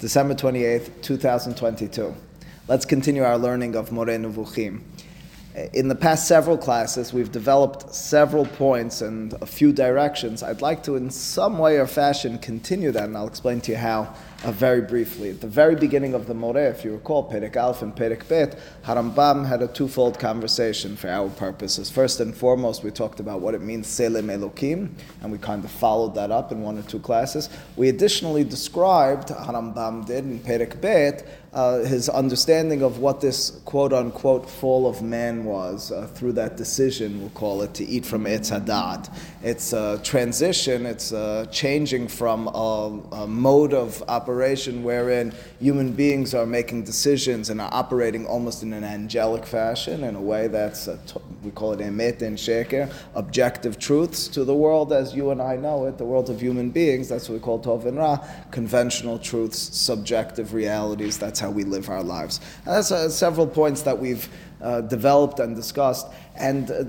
December 28th, 2022. Let's continue our learning of Moreh Nevuchim. In the past several classes, we've developed several points and a few directions. I'd like to, in some way or fashion, continue that, and I'll explain to you how uh, very briefly. At the very beginning of the Moreh, if you recall, Perek Alf and Perek Bet, Harambam had a twofold conversation for our purposes. First and foremost, we talked about what it means, Tselem Elokim, and we kind of followed that up in one or two classes. We additionally described, Harambam did in Perek Bet, uh, his understanding of what this quote unquote fall of man was uh, through that decision, we'll call it, to eat from Etz Hadat. It's a transition, it's a changing from a, a mode of operation wherein human beings are making decisions and are operating almost in an angelic fashion, in a way that's, a, we call it emet and sheker, objective truths to the world as you and I know it, the world of human beings, that's what we call tov and ra, conventional truths, subjective realities, that's how how we live our lives. And that's uh, several points that we've uh, developed and discussed. And uh,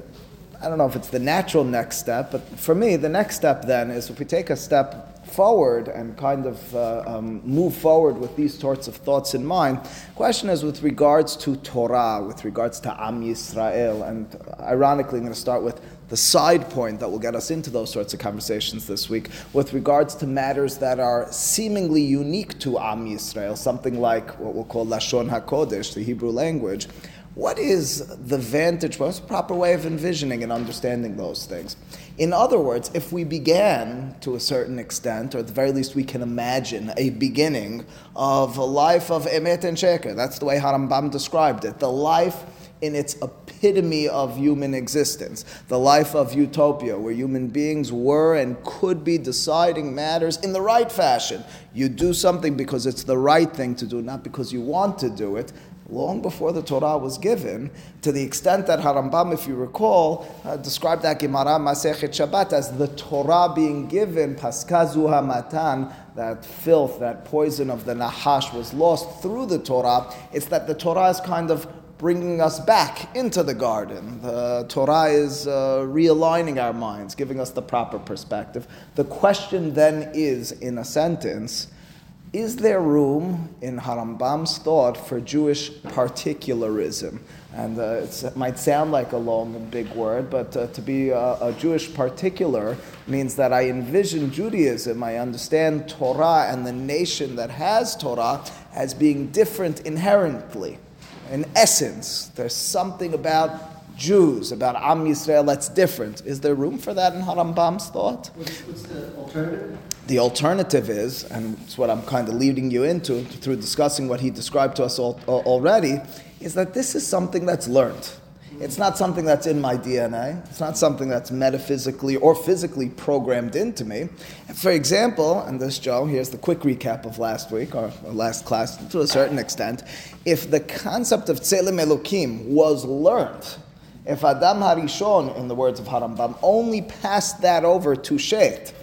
I don't know if it's the natural next step, but for me, the next step then is if we take a step forward and kind of uh, um, move forward with these sorts of thoughts in mind. Question is with regards to Torah, with regards to Am Yisrael, and ironically, I'm going to start with the side point that will get us into those sorts of conversations this week with regards to matters that are seemingly unique to Am Yisrael, something like what we'll call Lashon HaKodesh, the Hebrew language. What is the vantage, what's the proper way of envisioning and understanding those things? In other words, if we began to a certain extent, or at the very least we can imagine a beginning of a life of Emet and Sheker, that's the way Harambam described it, the life in its epitome of human existence, the life of utopia, where human beings were and could be deciding matters in the right fashion. You do something because it's the right thing to do, not because you want to do it. Long before the Torah was given, to the extent that Harambam, if you recall, uh, described that Gemara Masechet Shabbat as the Torah being given, Paskazu Hamatan, that filth, that poison of the Nahash was lost through the Torah. It's that the Torah is kind of bringing us back into the garden. The Torah is uh, realigning our minds, giving us the proper perspective. The question then is, in a sentence, is there room in Harambam's thought for Jewish particularism? And uh, it might sound like a long and big word, but uh, to be a, a, Jewish particular means that I envision Judaism, I understand Torah and the nation that has Torah as being different inherently in essence, there's something about Jews, about Am Yisrael that's different. Is there room for that in Harambam's thought? What's, what's the alternative? The alternative is, and it's what I'm kind of leading you into through discussing what he described to us all, already, is that this is something that's learned. It's not something that's in my DNA. It's not something that's metaphysically or physically programmed into me. For example, and this, Joe, here's the quick recap of last week, or, or last class to a certain extent. If the concept of Tselem Elokim was learned, if Adam Harishon, in the words of Harambam, only passed that over to Shet, uh,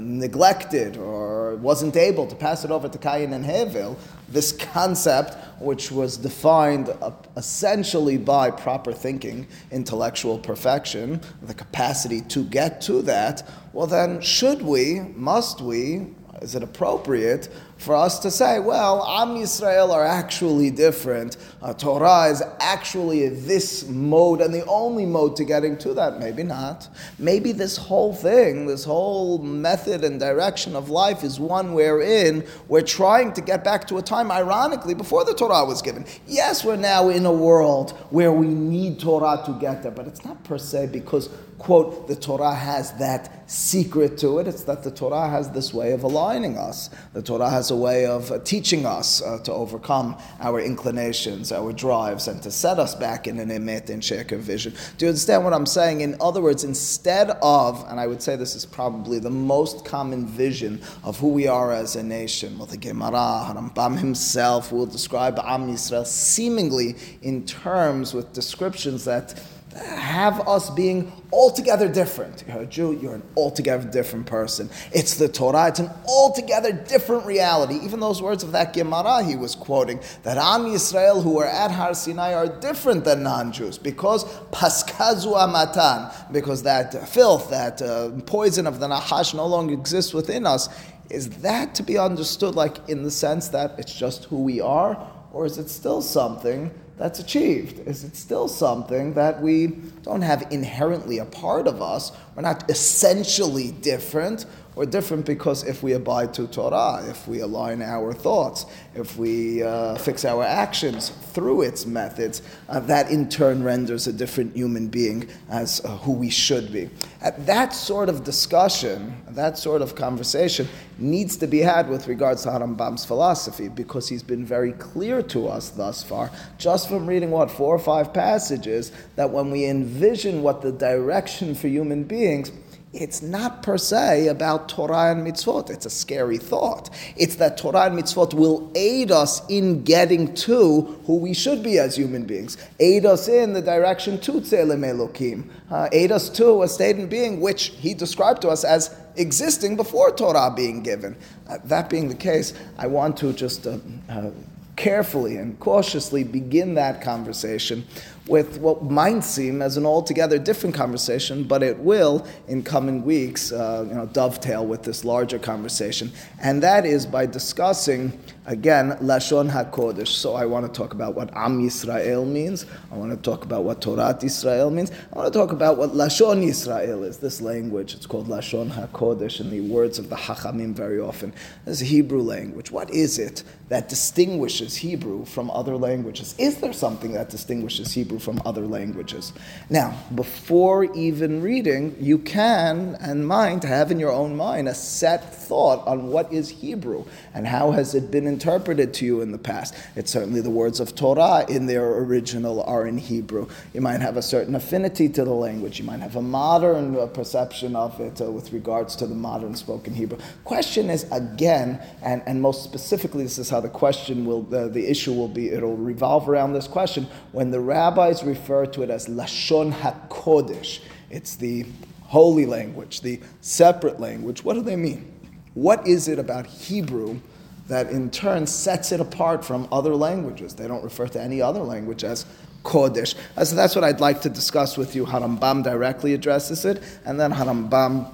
neglected or wasn't able to pass it over to Cain and Hevel, this concept, which was defined essentially by proper thinking, intellectual perfection, the capacity to get to that, well, then, should we, must we, is it appropriate for us to say, well, Am Yisrael are actually different. Uh, Torah is actually this mode and the only mode to getting to that. Maybe not. Maybe this whole thing, this whole method and direction of life is one wherein we're trying to get back to a time, ironically, before the Torah was given. Yes, we're now in a world where we need Torah to get there, but it's not per se because quote, the Torah has that secret to it. It's that the Torah has this way of aligning us. The Torah has a way of uh, teaching us uh, to overcome our inclinations, our drives, and to set us back in an emet and sheker vision. Do you understand what I'm saying? In other words, instead of, and I would say this is probably the most common vision of who we are as a nation, well, the Gemara, Harambam himself will describe Am Yisrael seemingly in terms with descriptions that have us being altogether different. You're a Jew, you're an altogether different person. It's the Torah, it's an altogether different reality. Even those words of that Gemara he was quoting, that Am Yisrael who are at Har Sinai are different than non-Jews because paskazu amatan, because that filth, that uh, poison of the Nahash no longer exists within us is that to be understood like in the sense that it's just who we are, or is it still something that's achieved? Is it still something that we don't have inherently a part of us? We're not essentially different. We're different because if we abide to Torah, if we align our thoughts, if we uh, fix our actions through its methods, uh, that in turn renders a different human being as uh, who we should be. At that sort of discussion, that sort of conversation needs to be had with regards to Harambam's philosophy because he's been very clear to us thus far, just from reading what, four or five passages, that when we envision what the direction for human beings it's not per se about Torah and mitzvot. It's a scary thought. It's that Torah and mitzvot will aid us in getting to who we should be as human beings, aid us in the direction to Tzelem Elokim, uh, aid us to a state in being which he described to us as existing before Torah being given. Uh, that being the case, I want to just uh, uh carefully and cautiously begin that conversation with what might seem as an altogether different conversation, but it will, in coming weeks, uh, you know, dovetail with this larger conversation. And that is by discussing, again, Lashon HaKodesh. So I want to talk about what Am Yisrael means. I want to talk about what Torah Israel means. I want to talk about what Lashon Yisrael is, this language. It's called Lashon HaKodesh in the words of the Hachamim very often. This is Hebrew language. What is it that distinguishes Hebrew from other languages? Is there something that distinguishes Hebrew Hebrew from other languages. Now, before even reading, you can and mind have in your own mind a set thought on what is Hebrew and how has it been interpreted to you in the past. It's certainly the words of Torah in their original are in Hebrew. You might have a certain affinity to the language. You might have a modern uh, perception of it uh, with regards to the modern spoken Hebrew. Question is again, and, and most specifically, this is how the question will, uh, the issue will be. It'll revolve around this question when the rabbis refer to it as Lashon HaKodesh. It's the holy language, the separate language. What do they mean? What is it about Hebrew that in turn sets it apart from other languages? They don't refer to any other language as Kodesh. So that's what I'd like to discuss with you. Harambam directly addresses it, and then Harambam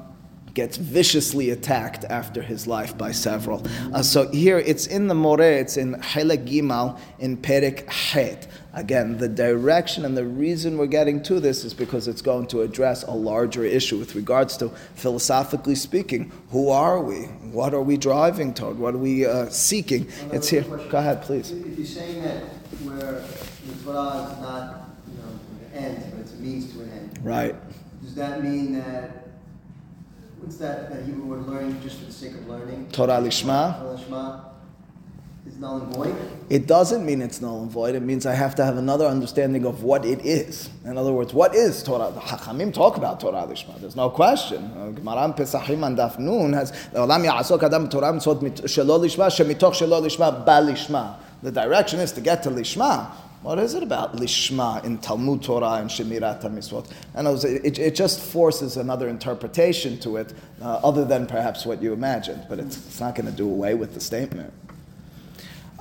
gets viciously attacked after his life by several. Uh, so here it's in the Moreh, it's in Helek Gimal in Perik Het. Again, the direction and the reason we're getting to this is because it's going to address a larger issue with regards to, philosophically speaking, who are we? What are we driving toward? What are we uh, seeking? it's here. Question. Go ahead, please. If you're saying that where the Torah is not you know, an end, but it's a means to an end. Right. Does that mean that, what's that, that Hebrew word learning just for the sake of learning? Torah Lishma. Torah Lishma is null and void? It doesn't mean it's null and void. It means I have to have another understanding of what it is. In other words, what is Torah? The Hachamim talk about Torah Lishma. There's no question. Uh, Gemaran Pesachim and Daf Nun has Olam Ya'asok Adam Torah Mitzvot Shelo Lishma Shemitoch Shelo Lishma Ba Lishma. The direction is to get to Lishma. What is it about lishma in Talmud Torah and Shemirat HaMitzvot? And it, it, just forces another interpretation to it, uh, other than perhaps what you imagined. But it's, it's not going to do away with the statement.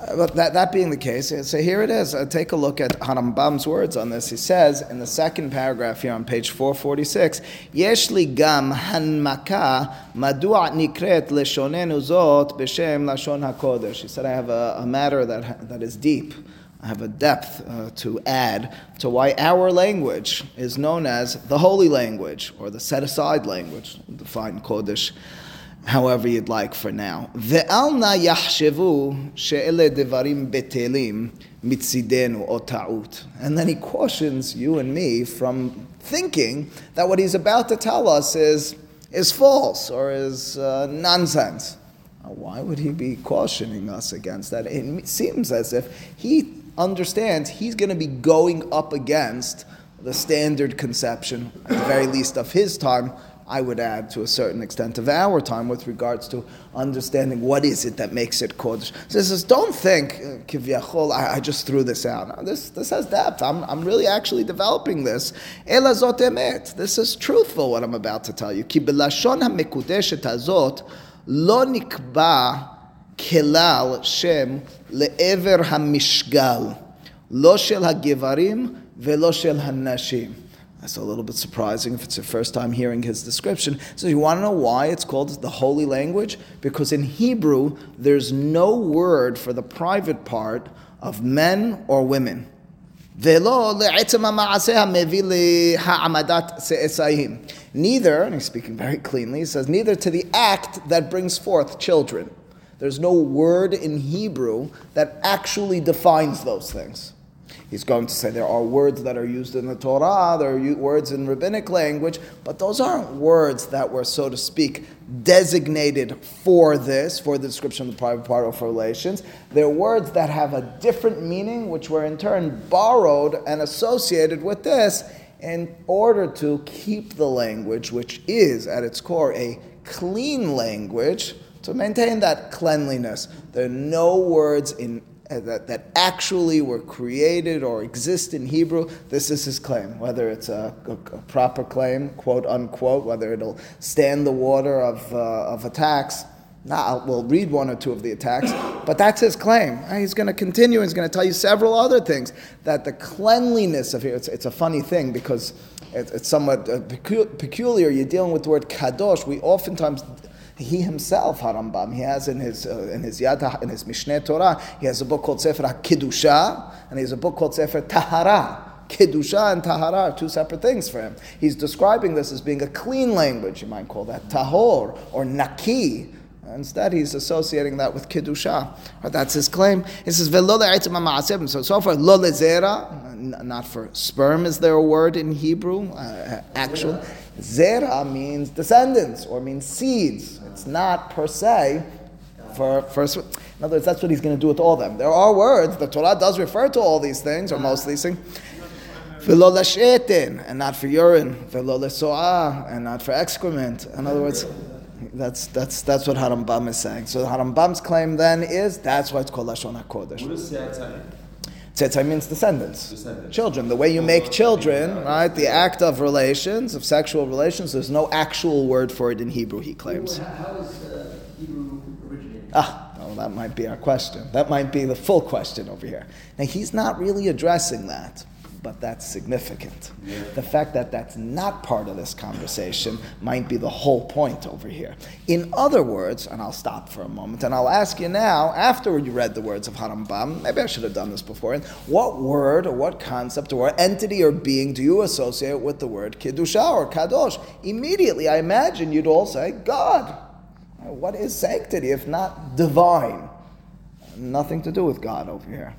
Uh, but that, that being the case, uh, so here it is. Uh, take a look at Harambam's words on this. He says in the second paragraph here on page 446, Yeshli gam hanmaka madua nikret leshonenu zot b'shem lashon hakodesh. He said, I have a, a matter that, that is deep have a depth uh, to add to why our language is known as the holy language or the set aside language, define Kodesh however you'd like for now. Devarim. And then he cautions you and me from thinking that what he's about to tell us is, is false or is uh, nonsense. Why would he be cautioning us against that? It seems as if he understands he's going to be going up against the standard conception, at the very least of his time, I would add to a certain extent of our time with regards to understanding what is it that makes it Kodesh. So he says, don't think, uh, Kivyachol, I, I just threw this out. This, this has depth. I'm, I'm really actually developing this. Ela zot emet. This is truthful what I'm about to tell you. Ki belashon ha-mekudeshet hazot lo nikba kelal shem le'ever ha-mishgal. לא של הגברים ולא של הנשים. That's a little bit surprising if it's your first time hearing his description. So you want to know why it's called the holy language? Because in Hebrew, there's no word for the private part of men or women. Neither, and he's speaking very cleanly, he says, neither to the act that brings forth children. There's no word in Hebrew that actually defines those things. He's going to say there are words that are used in the Torah, there are words in rabbinic language, but those aren't words that were, so to speak, designated for this, for the description of the private part of relations. They're words that have a different meaning, which were in turn borrowed and associated with this in order to keep the language, which is at its core a clean language, to maintain that cleanliness. There are no words in uh, that, that actually were created or exist in Hebrew, this is his claim. Whether it's a, a, a proper claim, quote unquote, whether it'll stand the water of, uh, of attacks. Now, we'll read one or two of the attacks, but that's his claim. He's going to continue. He's going to tell you several other things. That the cleanliness of here, it's, it's a funny thing because it, it's somewhat uh, peculiar. You're dealing with the word kadosh. We oftentimes he himself, Harambam, he has in his uh, in his Yad in his Mishneh Torah, he has a book called Sefer HaKidusha, and he has a book called Sefer Tahara. Kedusha and Tahara are two separate things for him. He's describing this as being a clean language, you might call that Tahor or Naki. Instead, he's associating that with Kedusha. That's his claim. He says, So, so far, lo lezera, not for sperm, is there a word in Hebrew? Uh, actual. Zera means descendants or means seeds. It's not per se for, for in other words, that's what he's going to do with all them. There are words, the Torah does refer to all these things, or most of these things. and not for urine. Velo and not for excrement. In other words, that's, that's, that's what Harambam is saying. So Harambam's claim then is that's why it's called Lashon HaKodesh. What is Tzetzai means descendants. descendants. Children. The way you make children, right? The act of relations, of sexual relations, there's no actual word for it in Hebrew, he claims. How is uh, Hebrew originated? Ah, well, that might be our question. That might be the full question over here. Now, he's not really addressing that but that's significant. Yeah. The fact that that's not part of this conversation might be the whole point over here. In other words, and I'll stop for a moment and I'll ask you now, after you read the words of Harambam, maybe I should have done this before, what word or what concept or entity or being do you associate with the word Kiddusha or Kadosh? Immediately, I imagine you'd all say, God. What is sanctity if not divine? Nothing to do with God over here.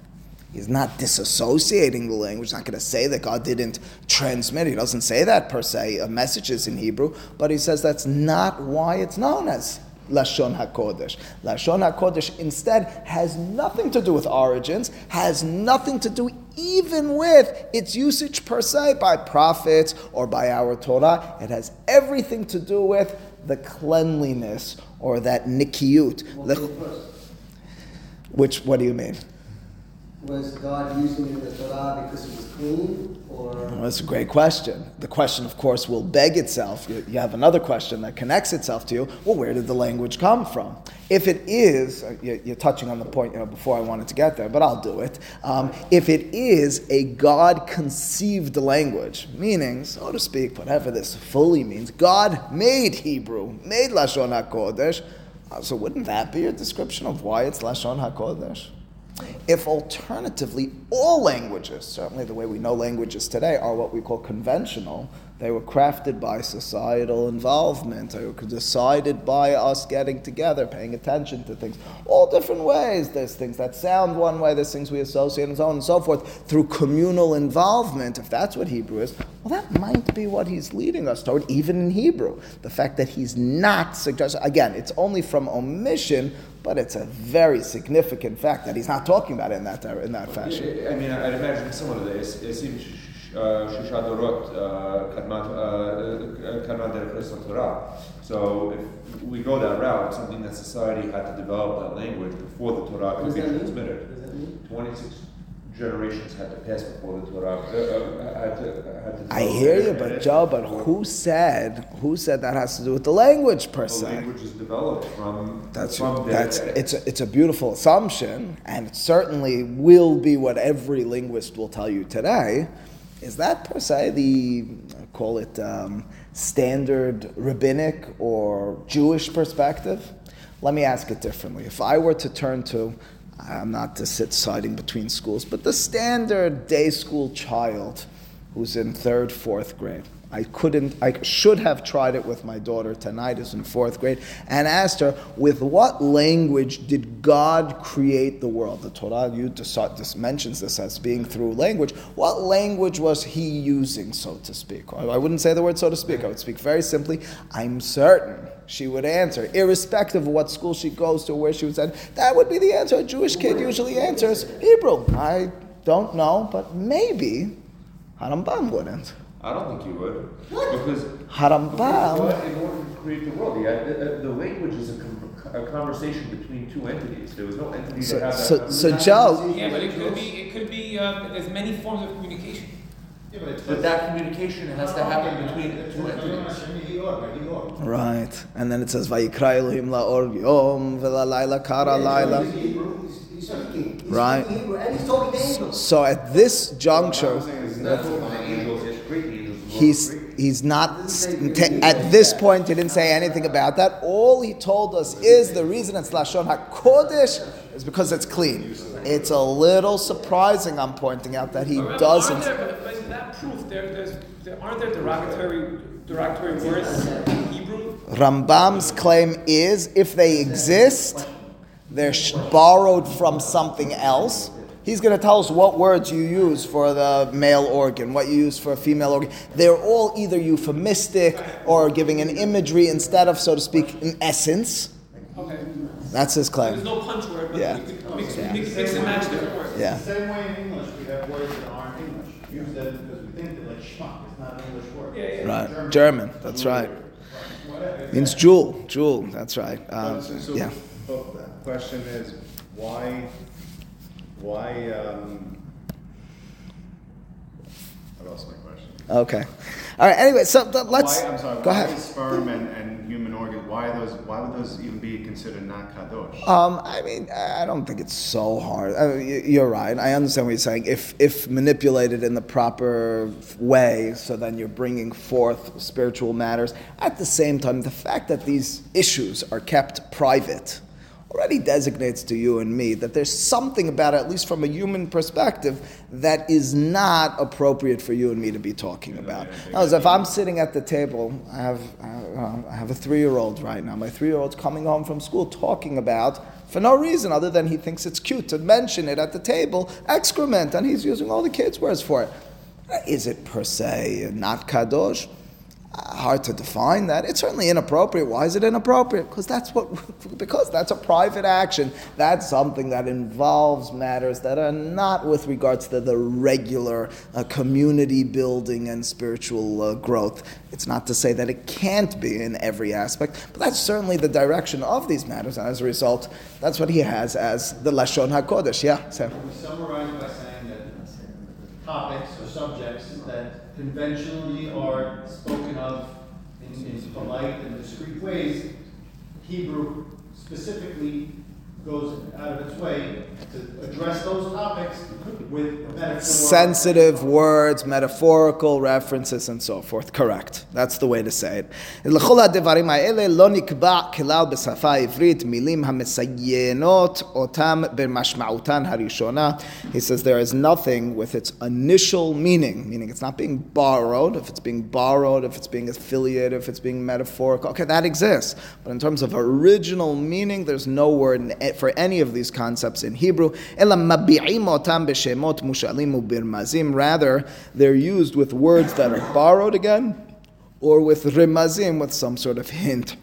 He's not disassociating the language. He's not going to say that God didn't transmit. He doesn't say that per se, uh, messages in Hebrew, but he says that's not why it's known as Lashon HaKodesh. Lashon HaKodesh instead has nothing to do with origins, has nothing to do even with its usage per se by prophets or by our Torah. It has everything to do with the cleanliness or that nikiyut. Which, what do you mean? Was God using the Torah because it was clean? Or? Well, that's a great question. The question, of course, will beg itself. You, you, have another question that connects itself to you. Well, where did the language come from? If it is, uh, you're touching on the point you know, before I wanted to get there, but I'll do it. Um, if it is a God conceived language, meaning, so to speak, whatever this fully means, God made Hebrew, made Lashon HaKodesh, uh, so wouldn't that be a description of why it's Lashon HaKodesh? If alternatively all languages, certainly the way we know languages today, are what we call conventional, they were crafted by societal involvement, they were decided by us getting together, paying attention to things, all different ways. There's things that sound one way, there's things we associate, and so on and so forth, through communal involvement, if that's what Hebrew is, well, that might be what he's leading us toward, even in Hebrew. The fact that he's not suggesting, again, it's only from omission but it's a very significant fact that he's not talking about it in that, uh, in that fashion. I mean, I'd imagine similarly, it seems Shusha Dorot Kadmat Torah. So if we go that route, something that society had to develop that language before the Torah could be transmitted. 26 generations had to pass before the Torah uh, uh, had to, had to I hear you, but Joe, but who said who said that has to do with the language per se? The language is developed from that's from that's it's a, it's a beautiful assumption, and it certainly will be what every linguist will tell you today. Is that per se the, call it um, standard rabbinic or Jewish perspective? Let me ask it differently. If I were to turn to, I'm not to sit siding between schools, but the standard day school child who's in third, fourth grade, I couldn't, I should have tried it with my daughter tonight, who's in fourth grade, and asked her, with what language did God create the world? The Torah you just mentions this as being through language. What language was he using, so to speak? I wouldn't say the word so to speak, I would speak very simply, I'm certain she would answer, irrespective of what school she goes to, where she was at. That would be the answer. A Jewish kid usually answers Hebrew. I don't know, but maybe Harambam wouldn't. I don't think you would. Because Harambam. Because in order to create the world, the, the, the language is a, com- a conversation between two entities. There was no entity So, that had so, that. so Joe, Yeah, but it could be, it could be, um, there's many forms of communication. Yeah, But that communication has to happen between two entities. right, and then it says Vayikra Elohim la'or yom v'lalayla kara layla. He's speaking. He's Right. speaking Hebrew, and he's talking to angels. So at this juncture, he's he's not st- at this point he didn't say anything about that. All he told us is the reason it's lashon hakodesh is because it's clean. It's a little surprising i'm pointing out that he But Aren't doesn't there, but but that proof, there, there, aren't there derogatory, derogatory words in Hebrew? rambam's claim is if they exist they're sh- borrowed from something else He's going to tell us what words you use for the male organ, what you use for a female organ. They're all either euphemistic or giving an imagery instead of, so to speak, an essence. Okay. That's his claim. There's no punch word, but Yeah. you could mix, mix, mix and match different words. Yeah. The same way in English, we have words that aren't English. We Use them because we think that like schmuck is not an English word. Yeah, yeah. Right. German. That's right. Means jewel. Jewel. That's right. Um, So- so- yeah. but the Question is, why, why, um, I lost my question. Okay. All right. Anyway, so th- let's Why, I'm sorry, go why ahead. is sperm and, and human organs, why those, why would those even be considered not kadosh? Um, I mean, I don't think it's so hard. I mean, you're right. I understand what you're saying. If if manipulated in the proper way, so then you're bringing forth spiritual matters. At the same time, the fact that these issues are kept private already designates to you and me that there's something about it, at least from a human perspective, that is not appropriate for you and me to be talking about. Now, as if I'm sitting at the table, I have uh, I have a three-year-old right now. My three-year-old's coming home from school talking about, for no reason other than he thinks it's cute to mention it at the table, excrement, and he's using all the kids' words for it. Is it per se not kadosh? Hard to define that. It's certainly inappropriate. Why is it inappropriate? Because that's what because that's a private action. That's something that involves matters that are not with regards to the regular uh, community building and spiritual uh, growth. It's not to say that it can't be in every aspect, but that's certainly the direction of these matters. And as a result, that's what he has as the lashon hakodesh. Yeah. So. We summarize by saying that topics or subjects that conventionally are spoken of in, in polite and discreet ways, Hebrew specifically goes out of its way to address those topics with metaphor. sensitive words, metaphorical references, and so forth. Correct. That's the way to say it. לכל הדברים האלה לא נקבע כלל בשפה העברית מילים המסיינות אותם במשמעותן הראשונה. He says there is nothing with its initial meaning, meaning it's not being borrowed. If it's being borrowed, if it's being affiliated, if it's being metaphorical, okay, that exists. But in terms of original meaning, there's no word in- for any of these concepts in Hebrew. Rather, they're used with words that are borrowed again, or with rimazim with some sort of hint.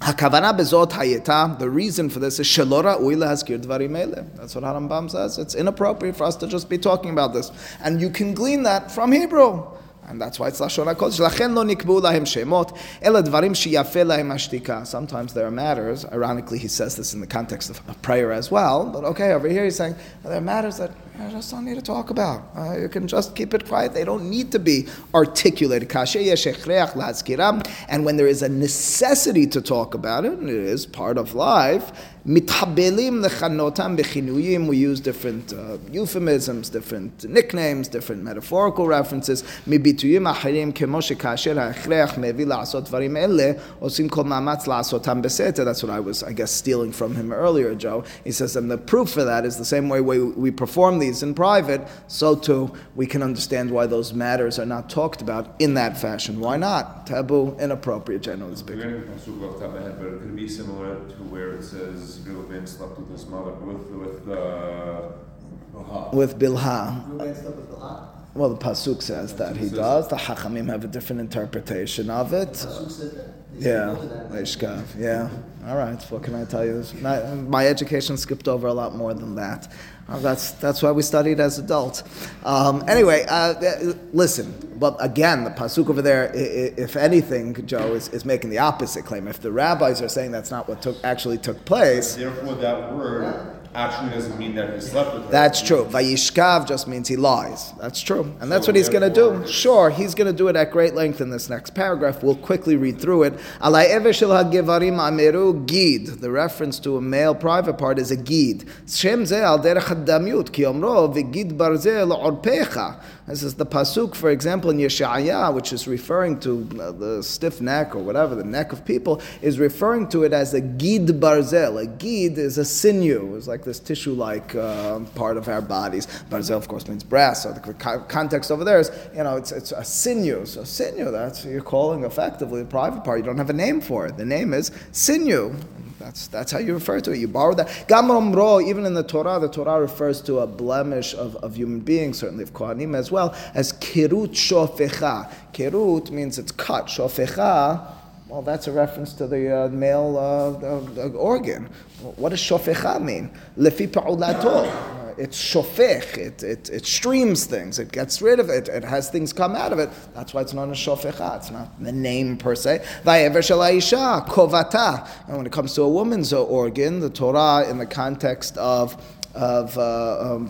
The reason for this is shelora uila haskir dvarimale. That's what Harambam says. It's inappropriate for us to just be talking about this, and you can glean that from Hebrew. And that's why it's Lashon HaKodesh. L'chen lo nikbu lahem shemot, ela dvarim shiyafe lahem ashtika. Sometimes there are matters, ironically he says this in the context of prayer as well, but okay, over here he's saying, there are matters that I just don't need to talk about. Uh, you can just keep it quiet. They don't need to be articulated. And when there is a necessity to talk about it, and it is part of life, Lechanotam bechinuyim. We use different uh, euphemisms, different nicknames, different metaphorical references. Mibituyim achirim kemoshe kasher ha'achreach mevi la'asot varim ele osim kol mamatz la'asotam. That's what I was, I guess, stealing from him earlier, Joe. He says, and the proof for that is the same way we, we perform these in private, so too we can understand why those matters are not talked about in that fashion. Why not? Taboo, inappropriate, generally speaking. It could be similar to where it says Reuben slept with his mother, with, with, uh, Bilhah. With Bilha. Reuben slept with Bilhah? Well, the pasuk says that he does. The Hachamim have a different interpretation of it. Pasuk says that? Yeah, that. Yeah. All right. What can I tell you? My, my education skipped over a lot more than that. Uh, that's that's why we studied as adults. Um, anyway, uh, uh, listen. But again, the pasuk over there, if anything, Joe is, is making the opposite claim. If the rabbis are saying that's not what took actually took place, Therefore, that word actually doesn't mean that he slept with her. That's true. Vayishkav just means he lies. That's true. And that's what he's going to do. Sure, he's going to do it at great length in this next paragraph. We'll quickly read through it. Alai ever shel hagevarim ameru gid. The reference to a male private part is a gid. Shem ze al derech hadamyut ki omro v'gid barzel orpecha. This is the pasuk, for example, in Yeshaya, which is referring to uh, the stiff neck or whatever, the neck of people, is referring to it as a gid barzel. A gid is a sinew. It's like this tissue-like uh, part of our bodies. Barzel, of course, means brass. So the context over there is, you know, it's, it's a sinew. So sinew, that's you're calling effectively the private part. You don't have a name for it. The name is sinew. That's, that's how you refer to it. You borrow that. Gam omro, even in the Torah, the Torah refers to a blemish of, of human beings, certainly of Kohanim as well, as kirut shofecha. Kirut means it's cut. Shofecha, well, that's a reference to the uh, male uh, organ. What does shofecha mean? Lefi pa'ulato. It's shofech. It, it, it streams things. It gets rid of it. It has things come out of it. That's why it's known as shofecha. It's not the name per se. Vayever shel ha'isha, kovata. And when it comes to a woman's organ, the Torah, in the context of of uh, um,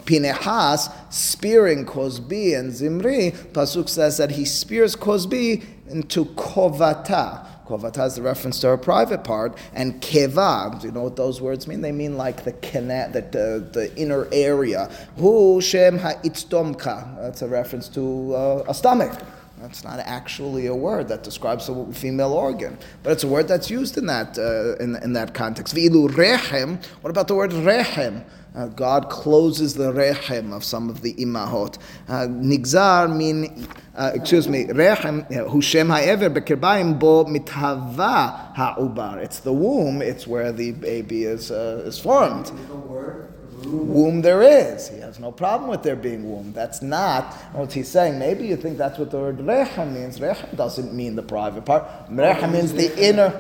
spearing Cosbi and Zimri, Pasuk says that he spears Cosbi into Kovata. Kovata is the reference to her private part, and Keva, do you know what those words mean? They mean like the cana- the, the, the inner area. Hu Shem Ha'itztomka. That's a reference to uh, a stomach. That's not actually a word that describes a female organ, but it's a word that's used in that uh, in, in that context. V'ilu rechem. What about the word rechem? Uh, God closes the rechem of some of the imahot. Uh, Nigzar mean, uh, excuse me, rechem, hu shem ha'ever bekirbayim bo mitava ha'ubar. It's the womb. It's where the baby is uh, is formed There's no word for room. womb there is. He has no problem with there being womb. That's not what he's saying. Maybe you think that's what the word rechem means. Rechem doesn't mean the private part. Rechem means the inner.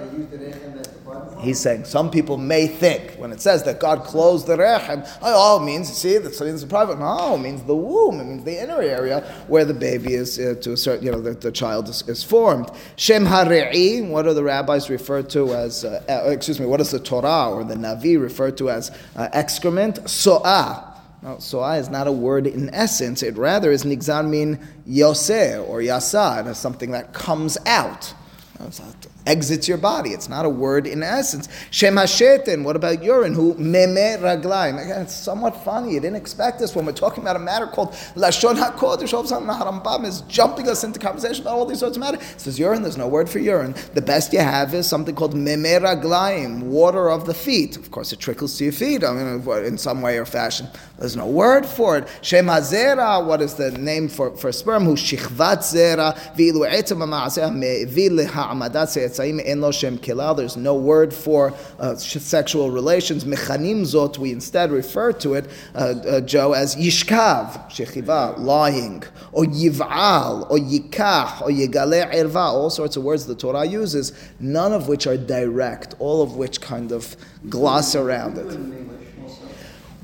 He's saying some people may think when it says that God closed the rechem, oh, means see that means the private. No, means the womb. It means the inner area where the baby is uh, to a certain, you know, the, the child is, is formed. Shem hare'i. What are the rabbis referred to as? Uh, uh, excuse me. What is the Torah or the Navi referred to as uh, excrement? So'ah. Now, so'ah is not a word in essence. It rather is nigzar min yoseh or yasa. Something that comes out. Exits your body. It's not a word in essence. Shem hashetin. What about urine? Who meme raglaim? Again, it's somewhat funny. You didn't expect this when we're talking about a matter called lashon hakodesh. All of a sudden, Harambam is jumping us into conversation about all these sorts of matters. It says urine. There's no word for urine. The best you have is something called meme raglaim, water of the feet. Of course, it trickles to your feet. I mean, in some way or fashion. There's no word for it. Shem hazera. What is the name for, for sperm? Who shichvat zera. V'ilu etzem ha'ma'aseh me'evil leha'amadat There's no word for uh, sexual relations. Mechanim zot. We instead refer to it, uh, uh, Joe, as yishkav, shechiva, lying, or yiv'al, or yikach, or yigale erva. All sorts of words the Torah uses, none of which are direct, all of which kind of gloss around it.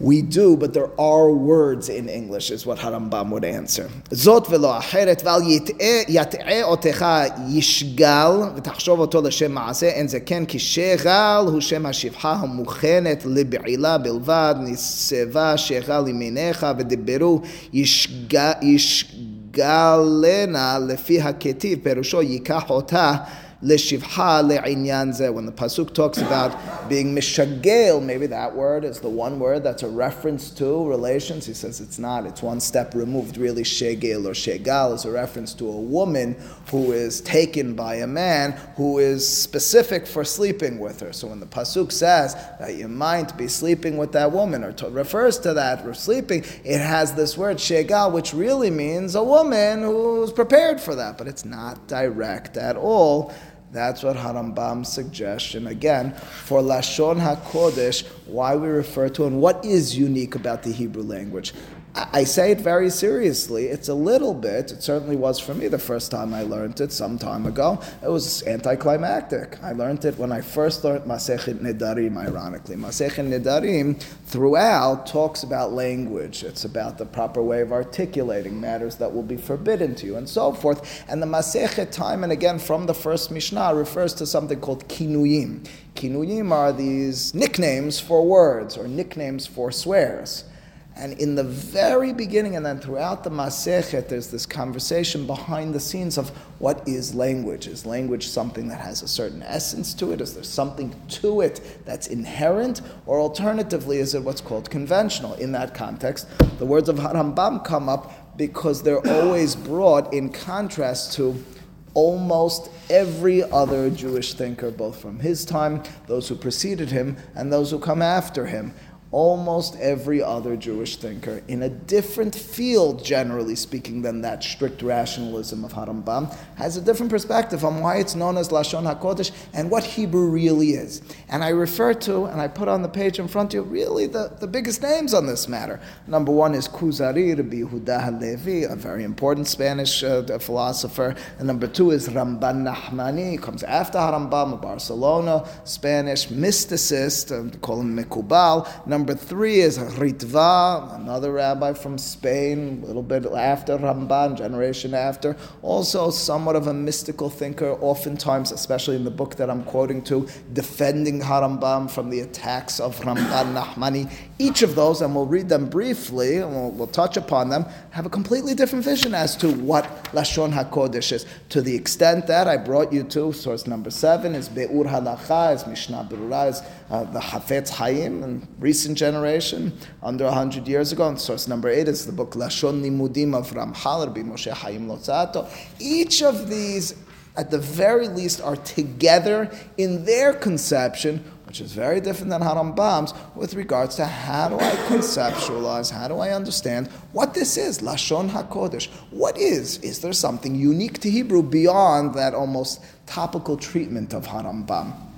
In English also. We do, but there are words in English, is what Harambam would answer. זאת ולא אחרת, ועל יטעה- יטעה אותך ישגל, ותחשוב אותו לשם מעשה, אין זה כן, כי שגל הוא שם השפחה המוכנת לבעילה בלבד, נסבה שגל ימיניך, ודיברו ישג- ישגלנה לפי הכתיב, פירושו ייקח אותה. Leshivha le'inyanze, when the Pasuk talks about being mishagel, maybe that word is the one word that's a reference to relations. He says it's not, it's one step removed. Really, shegel or shegal is a reference to a woman who is taken by a man who is specific for sleeping with her. So when the Pasuk says that you might be sleeping with that woman, or to, refers to that, or sleeping, it has this word shegal, which really means a woman who's prepared for that, but it's not direct at all. That's what Harambam's suggestion again for Lashon HaKodesh, why we refer to and what is unique about the Hebrew language. I say it very seriously. It's a little bit, it certainly was for me the first time I learned it some time ago. It was anticlimactic. I learned it when I first learned Masechet Nedarim, ironically. Masechet Nedarim throughout talks about language. It's about the proper way of articulating matters that will be forbidden to you and so forth. And the Masechet, time and again from the first Mishnah, refers to something called kinuyim. Kinuyim are these nicknames for words or nicknames for swears. And in the very beginning and then throughout the Masechet, there's this conversation behind the scenes of what is language? Is language something that has a certain essence to it? Is there something to it that's inherent? Or alternatively, is it what's called conventional? In that context, the words of Harambam come up because they're always brought in contrast to almost every other Jewish thinker, both from his time, those who preceded him, and those who come after him. Almost every other Jewish thinker, in a different field, generally speaking, than that strict rationalism of Harambam, has a different perspective on why it's known as Lashon HaKodesh and what Hebrew really is. And I refer to, and I put on the page in front of you, really the, the biggest names on this matter. Number one is Kuzari, Rabbi Yehuda Halevi, a very important Spanish uh, philosopher. And number two is Ramban Nahmani, comes after Harambam, of Barcelona, Spanish mysticist, uh, call him Mekubal. Number three is Ritva, another rabbi from Spain, a little bit after Ramban, generation after. Also, somewhat of a mystical thinker, oftentimes, especially in the book that I'm quoting to, defending Harambam from the attacks of Ramban Nahmani. Each of those, and we'll read them briefly, and we'll, we'll touch upon them, have a completely different vision as to what Lashon HaKodesh is. To the extent that I brought you to source number seven is Be'ur Halacha, is Mishnah Berurah, is uh, the Hafetz Hayim, and recent generation, under 100 years ago. And source number eight is the book Lashon Limudim of Ramchal, Rabbi Moshe Hayim Luzzatto. Each of these, at the very least, are together in their conception, which is very different than Harambam's, with regards to how do I conceptualize, how do I understand what this is, Lashon HaKodesh. What is? Is there something unique to Hebrew beyond that almost topical treatment of Harambam?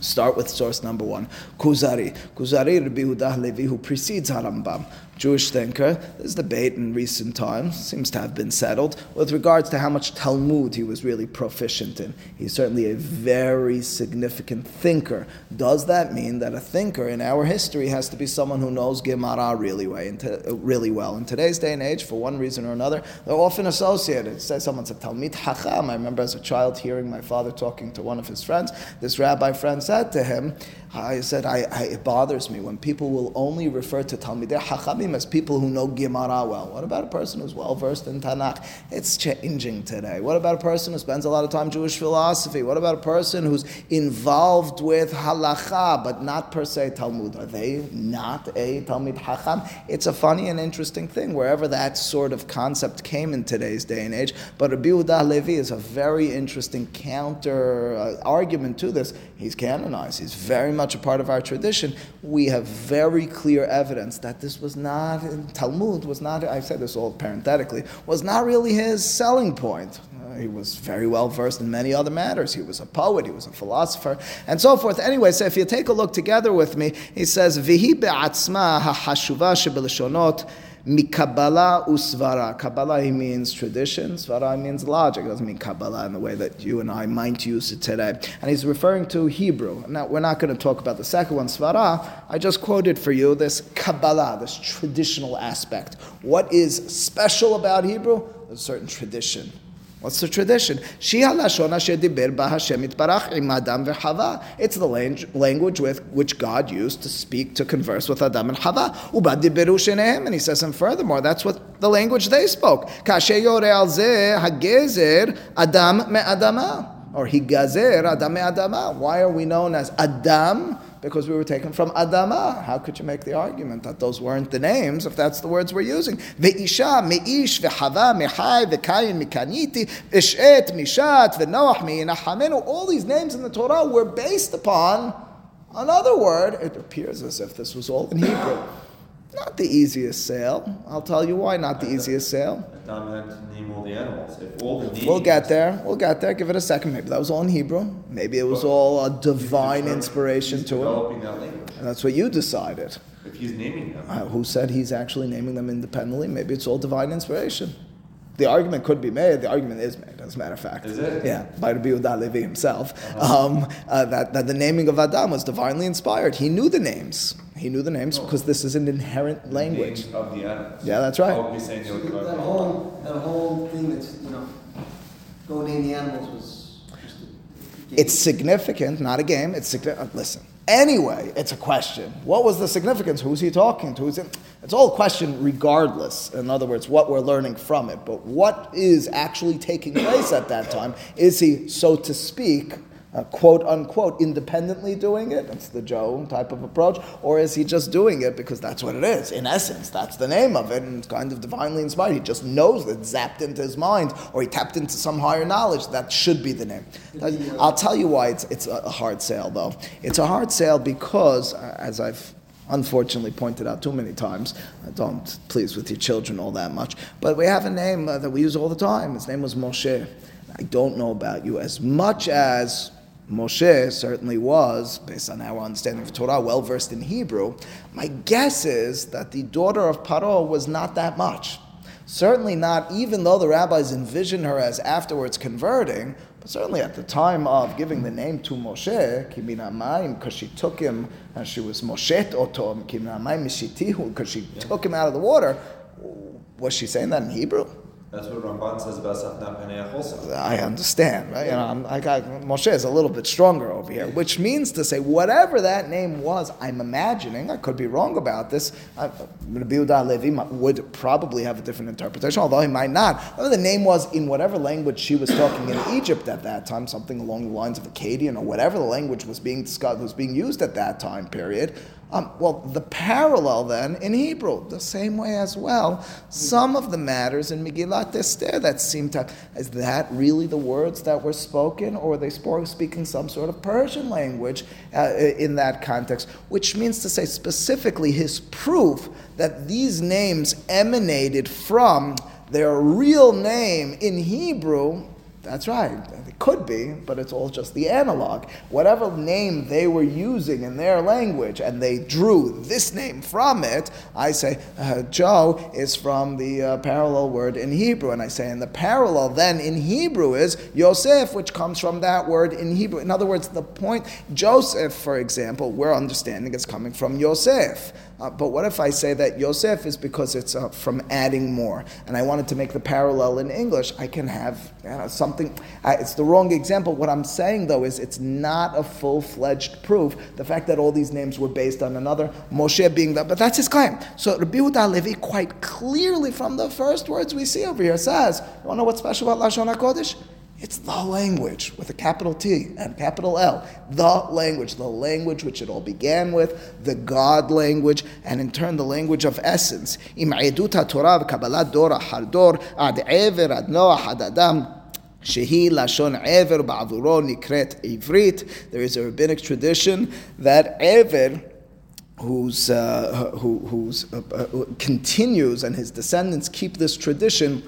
Start with source number one, Kuzari. Kuzari Rabbi Hudah Levi, who precedes Harambam. Jewish thinker. There's debate in recent times, seems to have been settled, with regards to how much Talmud he was really proficient in. He's certainly a very significant thinker. Does that mean that a thinker in our history has to be someone who knows Gemara really, way, really well? In today's day and age, for one reason or another, they're often associated. Say someone's a Talmid Hacham. I remember as a child hearing my father talking to one of his friends. This rabbi friend said to him, I said, I, I, it bothers me when people will only refer to Talmidei Hachamim as people who know Gemara well. What about a person who's well versed in Tanakh? It's changing today. What about a person who spends a lot of time Jewish philosophy? What about a person who's involved with halacha but not per se Talmud? Are they not a Talmid Hacham? It's a funny and interesting thing wherever that sort of concept came in today's day and age. But Rabbi Udah Levi is a very interesting counter uh, argument to this. He's canonized. He's very much a part of our tradition. We have very clear evidence that this was not in Talmud was not. I said this all parenthetically was not really his selling point. Uh, he was very well versed in many other matters. He was a poet. He was a philosopher, and so forth. Anyway, so if you take a look together with me, he says, "Vihi be'atzma shebelishonot." Mikabala usvara. Kabbalah means tradition. Svara means logic. It doesn't mean Kabbalah in the way that you and I might use it today. And he's referring to Hebrew. Now we're not going to talk about the second one, Svara. I just quoted for you this Kabbalah, this traditional aspect. What is special about Hebrew? A certain tradition. What's the tradition? She halashona shedibir baha shemit barach imadam virhava. It's the language with which God used to speak, to converse with Adam and Hava. And he says, and furthermore, that's what the language they spoke. Kashe yore al hagezer Adam me'adama. Or higazer Adam Adama. Why are we known as Adam? Because we were taken from Adama. How could you make the argument that those weren't the names if that's the words we're using? Ve'isha, me'ish, ve'hava, me'hai, ve'kayin, mikaniti, ishet, mishat, ve'noach, me'inachamenu. All these names in the Torah were based upon another word. It appears as if this was all in Hebrew. Not the easiest sale. I'll tell you why not the easiest sale. Name all the animals. If all the We'll get there. We'll get there. Give it a second. Maybe that was all in Hebrew. Maybe it was all a divine inspiration to it. that. And that's what you decided. If he's naming them. Uh, who said he's actually naming them independently? Maybe it's all divine inspiration. The argument could be made. The argument is made, as a matter of fact. Is it? Yeah, by Rabbi Yehuda Levi himself, um, uh, that, that the naming of Adam was divinely inspired. He knew the names. He knew the names because this is an inherent language. Names of the animals. Yeah, that's right. Oh, saying they were That whole, that whole thing that's, you know, go name the animals was just a. It's significant, not a game. It's significant. Uh, listen. Anyway, it's a question. What was the significance? Who's he talking to? Who's it? It's all a question, regardless. In other words, what we're learning from it. But what is actually taking place at that time? Is he, so to speak, uh, quote unquote, independently doing it? That's the Joe type of approach. Or is he just doing it because that's what it is? In essence, that's the name of it, and it's kind of divinely inspired. He just knows it, zapped into his mind, or he tapped into some higher knowledge. That should be the name. I'll tell you why it's, it's a hard sale, though. It's a hard sale because, uh, as I've unfortunately pointed out too many times. I don't please with your children all that much. But we have a name uh, that we use all the time. His name was Moshe. I don't know about you as much as Moshe certainly was, based on our understanding of Torah, well versed in Hebrew. My guess is that the daughter of Paro was not that much. Certainly not, even though the rabbis envision her as afterwards converting, but certainly at the time of giving the name to Moshe, because she took him and she was Moshet Otom, Mishitihu, because she took him out of the water, was she saying that in Hebrew? That's what Ramban says about Safna. I understand, right? You know, I'm, I got, Moshe is a little bit stronger over here, which means to say whatever that name was, I'm imagining, I could be wrong about this, Rabbi Levi would probably have a different interpretation, although he might not. Whatever the name was in whatever language she was talking in Egypt at that time, something along the lines of Akkadian or whatever the language was being discussed, was being used at that time period, um, well, the parallel then in Hebrew, the same way as well. Some of the matters in Megillat Esther that seem to is that really the words that were spoken, or were they speaking some sort of Persian language uh, in that context? Which means to say specifically his proof that these names emanated from their real name in Hebrew. That's right. It could be, but it's all just the analog. Whatever name they were using in their language, and they drew this name from it, I say uh, Joe is from the uh, parallel word in Hebrew, and I say, and the parallel then in Hebrew is Yosef, which comes from that word in Hebrew. In other words, the point Joseph, for example, we're understanding is coming from Yosef. Uh, but what if I say that Yosef is because it's uh, from adding more, and I wanted to make the parallel in English? I can have you know, something. Uh, it's the wrong example. What I'm saying though is it's not a full-fledged proof. The fact that all these names were based on another Moshe being that, but that's his claim. So Rabbi Yehuda Levi quite clearly from the first words we see over here says, "You want to know what's special about Lashon Hakodesh?" It's the language with a capital T and capital L. The language, the language which it all began with, the God language, and in turn the language of essence. Im Torah Kabbalah Dora Hardor Ad Ever Ad Noah Ad Adam Lashon Ever Ivrit. There is a rabbinic tradition that Ever who's, uh, who who's, uh, uh, continues and his descendants keep this tradition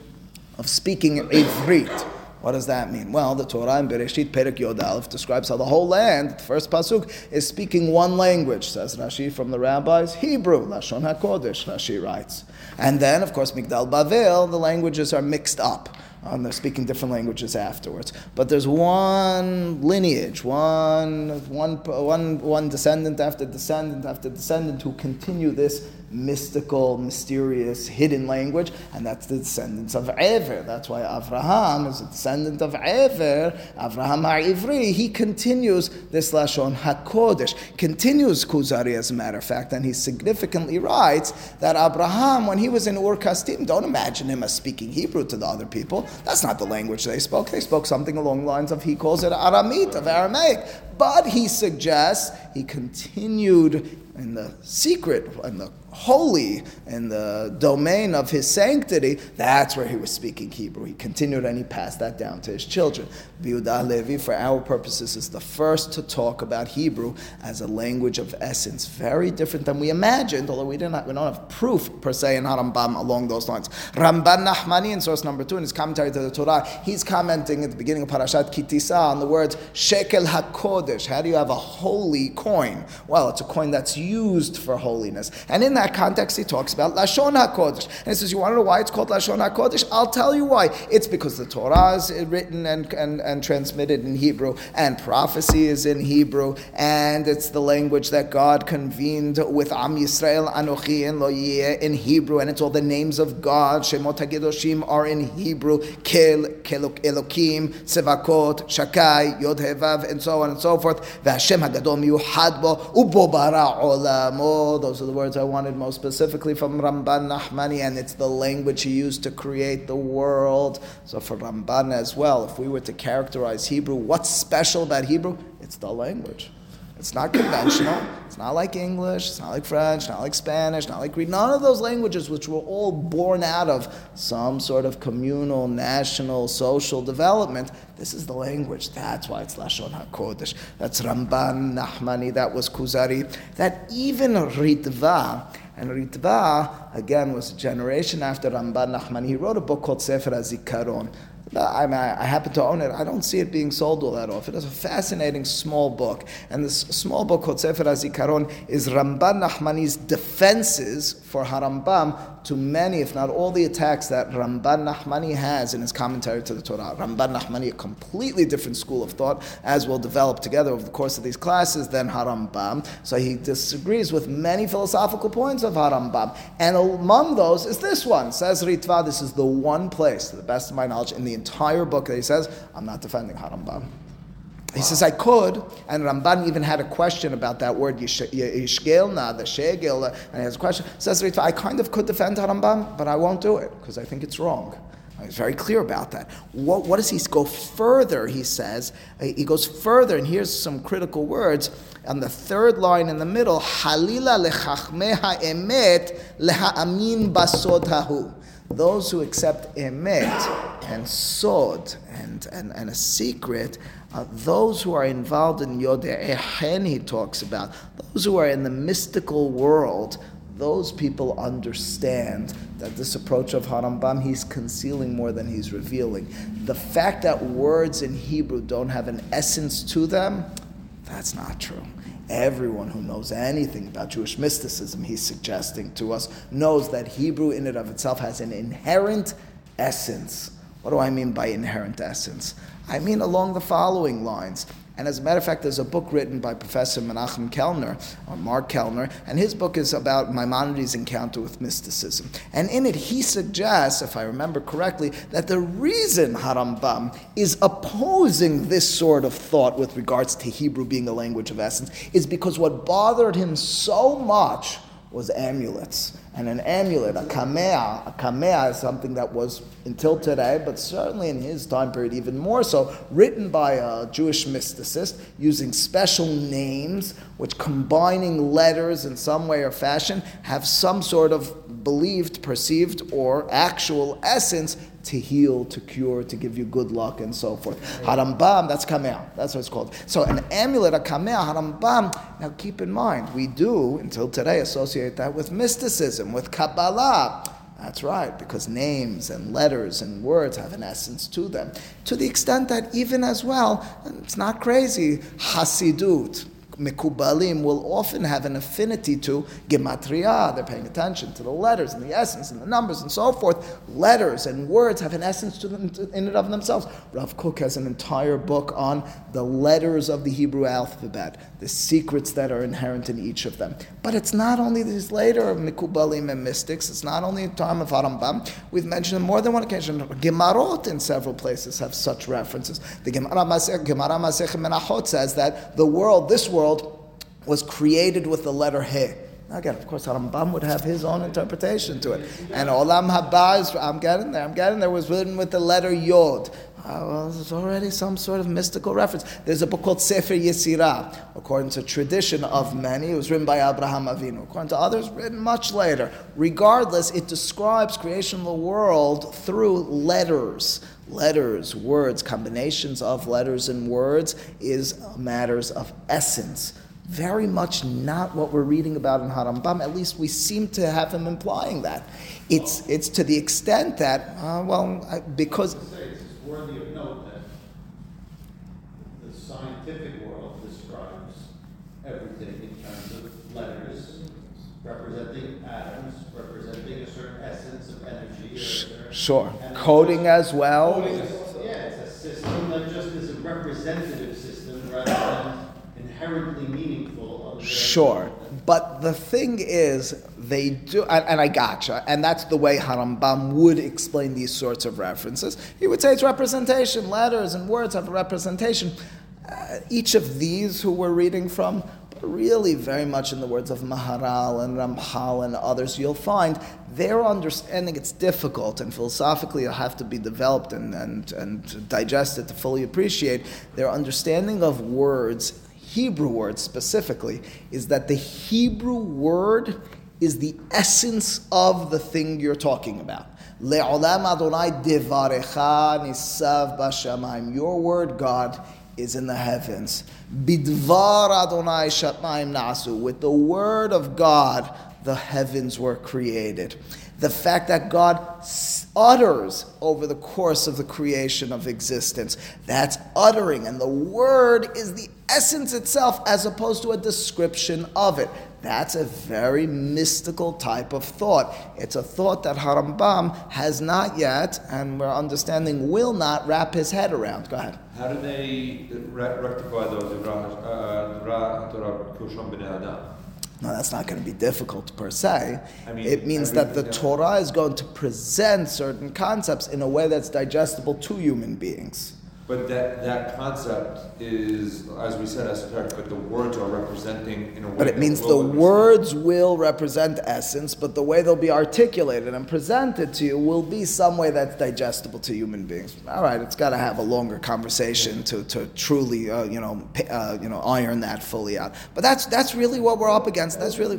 of speaking Ivrit. What does that mean? Well, the Torah in Bereshit Perek Yod Aleph describes how the whole land, the first pasuk, is speaking one language. Says Rashi from the rabbis, Hebrew, Lashon Hakodesh. Rashi writes, and then of course Migdal Bavel, the languages are mixed up. And they're speaking different languages afterwards. But there's one lineage, one, one, one, one descendant after descendant after descendant who continue this mystical, mysterious, hidden language, and that's the descendants of Ever. That's why Avraham is a descendant of Ever. Avraham HaIvri, he continues this Lashon HaKodesh, continues Kuzari as a matter of fact, and he significantly writes that Abraham, when he was in Ur Kasdim, don't imagine him as speaking Hebrew to the other people. That's not the language they spoke. They spoke something along the lines of, he calls it Aramite, of Aramaic. But he suggests he continued in the secret, in the holy in the domain of his sanctity, that's where he was speaking Hebrew. He continued and he passed that down to his children. Yehuda Levi, for our purposes, is the first to talk about Hebrew as a language of essence, very different than we imagined, although we, didn't we don't have proof per se in Harambam along those lines. Ramban Nachmani in source number two in his commentary to the Torah, he's commenting at the beginning of Parashat Kitisa on the words Shekel HaKodesh. How do you have a holy coin? Well, it's a coin that's used for holiness. And in that that context, he talks about Lashon HaKodesh. And he says, You want to know why it's called Lashon HaKodesh? I'll tell you why. It's because the Torah is written and, and, and transmitted in Hebrew, and prophecy is in Hebrew, and it's the language that God convened with Am Yisrael, Anochi, and Lo in Hebrew, and it's all the names of God. Shemot HaGedoshim are in Hebrew. Kel, Kelok, Elokim, Sevakot, Shakai, Yod Hevav, and so on and so forth. Those are the words I wanted most specifically from Ramban Nahmani, and it's the language he used to create the world. So for Ramban as well, if we were to characterize Hebrew, what's special about Hebrew? It's the language. It's not conventional. It's not like English. It's not like French. Not like Spanish. Not like Greek. None of those languages, which were all born out of some sort of communal, national, social development. This is the language. That's why it's Lashon Hakodesh. That's Ramban Nahmani. That was Kuzari. That even Ritva and Ritva, again, was a generation after Ramban Nachmani. He wrote a book called Sefer HaZikaron. I, mean, I, happen to own it. I don't see it being sold all that often. It's a fascinating small book. And this small book called Sefer HaZikaron is Ramban Nachmani's defenses for Harambam to many, if not all, the attacks that Ramban Nahmani has in his commentary to the Torah. Ramban Nahmani, a completely different school of thought, as we'll develop together over the course of these classes, than Harambam. So he disagrees with many philosophical points of Harambam. And among those is this one. Says Ritva, this is the one place, to the best of my knowledge, in the entire book that he says, I'm not defending Harambam. He says, I could, and Ramban even had a question about that word, Yishgelna, the Shegel, and he has a question. Says, I kind of could defend Rambam, but I won't do it, because I think it's wrong. He's very clear about that. What, what does he go further? He says, he goes further, and here's some critical words. On the third line in the middle, Halila lechachmeha emet leha'amin basod hahu those who accept emet and sod and, and, and a secret uh, those who are involved in Yodeh he talks about, those who are in the mystical world, those people understand that this approach of Harambam, he's concealing more than he's revealing. The fact that words in Hebrew don't have an essence to them, that's not true. Everyone who knows anything about Jewish mysticism, he's suggesting to us, knows that Hebrew in and of itself has an inherent essence. What do I mean by inherent essence? I mean along the following lines. And as a matter of fact, there's a book written by Professor Menachem Kellner, or Mark Kellner, and his book is about Maimonides' encounter with mysticism. And in it, he suggests, if I remember correctly, that the reason Harambam is opposing this sort of thought with regards to Hebrew being a language of essence is because what bothered him so much was amulets. And an amulet, a kamea, a kamea is something that was until today, but certainly in his time period even more so, written by a Jewish mysticist using special names, which combining letters in some way or fashion have some sort of believed, perceived, or actual essence to heal, to cure, to give you good luck, and so forth. Harambam, that's kamea. That's what it's called. So an amulet, a kamea, harambam. Now keep in mind, we do, until today, associate that with mysticism, with Kabbalah. That's right, because names and letters and words have an essence to them. To the extent that even as well, it's not crazy, Hasidut, Mekubalim will often have an affinity to gematria. They're paying attention to the letters and the essence and the numbers and so forth. Letters and words have an essence to them in and of themselves. Rav Kook has an entire book on the letters of the Hebrew alphabet, the secrets that are inherent in each of them. But it's not only these later Mekubalim and mystics. It's not only in time of Harambam. We've mentioned on more than one occasion. Gemarot in several places have such references. The Gemara Masech Menachot says that the world, this world was created with the letter He. Again, of course, Rambam would have his own interpretation to it. And Olam Haba is, I'm getting there, I'm getting there, was written with the letter Yod. Uh, well, there's already some sort of mystical reference. There's a book called Sefer Yetzirah, according to tradition of many. It was written by Abraham Avinu. According to others, written much later. Regardless, it describes creation of the world through letters letters, words, combinations of letters and words is matters of essence. Very much not what we're reading about in Harambam. At least we seem to have him implying that. It's, it's to the extent that, uh, well, because. It's worthy of note that the scientific world describes everything in terms of letters representing atoms, representing a certain essence of energy. Or, Sure. Coding as well. Coding is, yeah, it's a system that just is a representative system rather than inherently meaningful. Sure. But the thing is, they do, and, and, I gotcha, and that's the way Harambam would explain these sorts of references. He would say it's representation, letters and words have a representation. Uh, each of these who we're reading from really very much in the words of Maharal and Ramchal and others, you'll find their understanding, it's difficult and philosophically it'll have to be developed and, and, and digested to fully appreciate their understanding of words, Hebrew words specifically, is that the Hebrew word is the essence of the thing you're talking about. Le'olam Adonai devarecha nisav b'shamayim. Your word, God, is in the heavens. Bidvar Adonai Shatmaim Nasu. With the word of God, the heavens were created. The fact that God utters over the course of the creation of existence, that's uttering, and the word is the essence itself as opposed to a description of it. That's a very mystical type of thought. It's a thought that Harambam has not yet, and we're understanding will not wrap his head around. Go ahead. How do they rectify those uh, no, that's not going to be difficult per se. I mean, it means that the Torah is going to present certain concepts in a way that's digestible to human beings. But that, that concept is, as we said, esoteric, but the words are representing in a way. But it means the words will represent essence, but the way they'll be articulated and presented to you will be some way that's digestible to human beings. All right, it's got to have a longer conversation to, to truly, uh, you know, uh, you know, iron that fully out. But that's that's really what we're up against. That's really.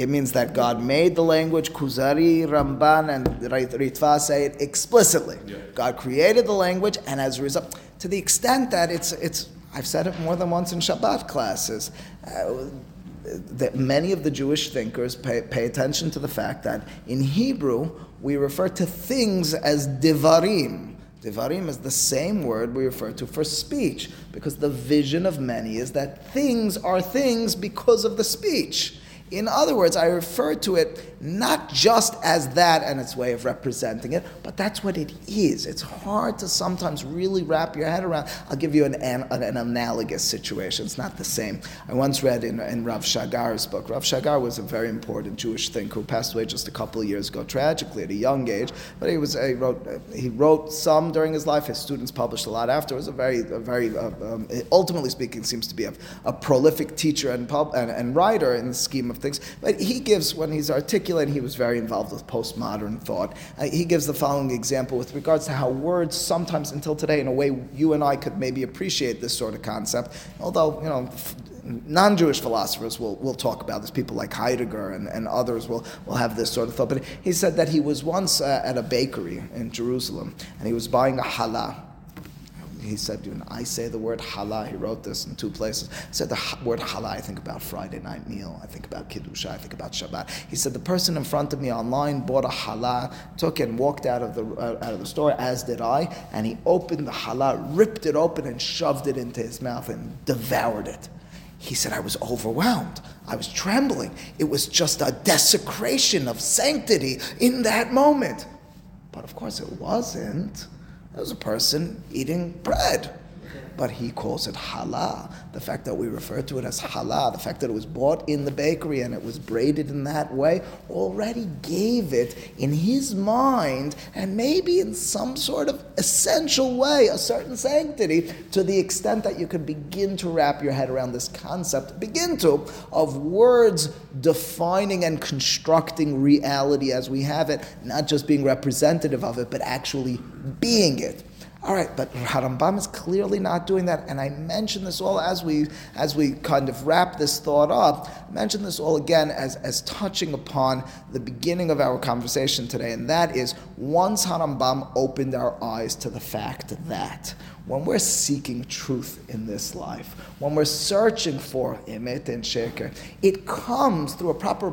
It means that God made the language. Kuzari, Ramban, and Ritva say it explicitly. Yeah. God created the language, and as a result, to the extent that it's, it's I've said it more than once in Shabbat classes, uh, that many of the Jewish thinkers pay, pay attention to the fact that in Hebrew, we refer to things as divarim. Divarim is the same word we refer to for speech, because the vision of many is that things are things because of the speech. In other words, I refer to it not just as that and its way of representing it, but that's what it is. It's hard to sometimes really wrap your head around. I'll give you an, an, an analogous situation. It's not the same. I once read in, in Rav Shagar's book. Rav Shagar was a very important Jewish thinker who passed away just a couple of years ago, tragically at a young age. But he was he wrote he wrote some during his life. His students published a lot afterwards. A very a very uh, um, ultimately speaking, seems to be a, a prolific teacher and, pub, and, and writer in the scheme of things. But he gives when he's articulate. He was very involved with postmodern thought. Uh, he gives the following example with regards to how words sometimes, until today, in a way you and I could maybe appreciate this sort of concept. Although, you know, f- non-Jewish philosophers will, will talk about this. People like Heidegger and, and others will, will have this sort of thought. But he said that he was once uh, at a bakery in Jerusalem, and he was buying a challah he said, know, I say the word halah. He wrote this in two places. He said the word halah. I think about Friday night meal. I think about kiddusha. I think about Shabbat. He said the person in front of me online bought a halah, took it, and walked out of the uh, out of the store, as did I. And he opened the halah, ripped it open, and shoved it into his mouth and devoured it. He said, I was overwhelmed. I was trembling. It was just a desecration of sanctity in that moment. But of course, it wasn't. It was a person eating bread. But he calls it halah. The fact that we refer to it as halah, the fact that it was bought in the bakery and it was braided in that way, already gave it in his mind and maybe in some sort of essential way a certain sanctity to the extent that you could begin to wrap your head around this concept, begin to, of words defining and constructing reality as we have it, not just being representative of it, but actually being it. All right, but Harambam is clearly not doing that, and I mention this all as we as we kind of wrap this thought up. I mention this all again as, as touching upon the beginning of our conversation today, and that is once Harambam opened our eyes to the fact that when we're seeking truth in this life, when we're searching for emet and sheker, it comes through a proper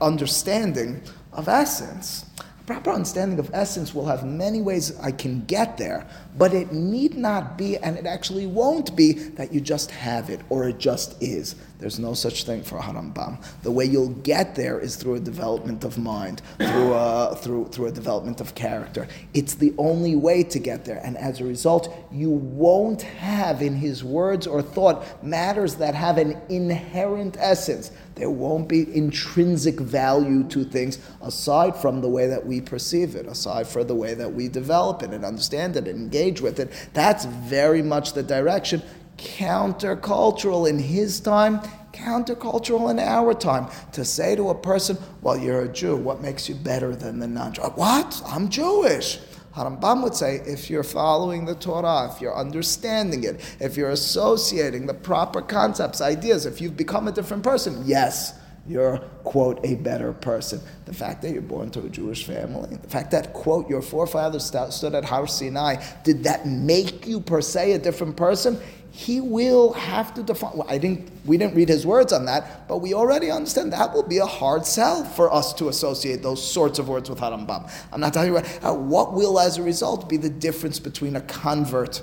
understanding of essence proper understanding of essence will have many ways I can get there, but it need not be, and it actually won't be, that you just have it or it just is. There's no such thing for Harambam. The way you'll get there is through a development of mind, through a, through, through a development of character. It's the only way to get there, and as a result, you won't have in his words or thought matters that have an inherent essence. There won't be intrinsic value to things aside from the way that we perceive it, aside from the way that we develop it and understand it and engage with it. That's very much the direction. Countercultural in his time, countercultural in our time. To say to a person, well, you're a Jew, what makes you better than the non Jew? What? I'm Jewish. Harambam would say if you're following the Torah, if you're understanding it, if you're associating the proper concepts, ideas, if you've become a different person, yes, you're, quote, a better person. The fact that you're born to a Jewish family, the fact that, quote, your forefathers stood at Har Sinai, did that make you per se a different person? He will have to define. Well, I didn't. We didn't read his words on that, but we already understand that will be a hard sell for us to associate those sorts of words with Harambam. I'm not telling you what. Uh, what will, as a result, be the difference between a convert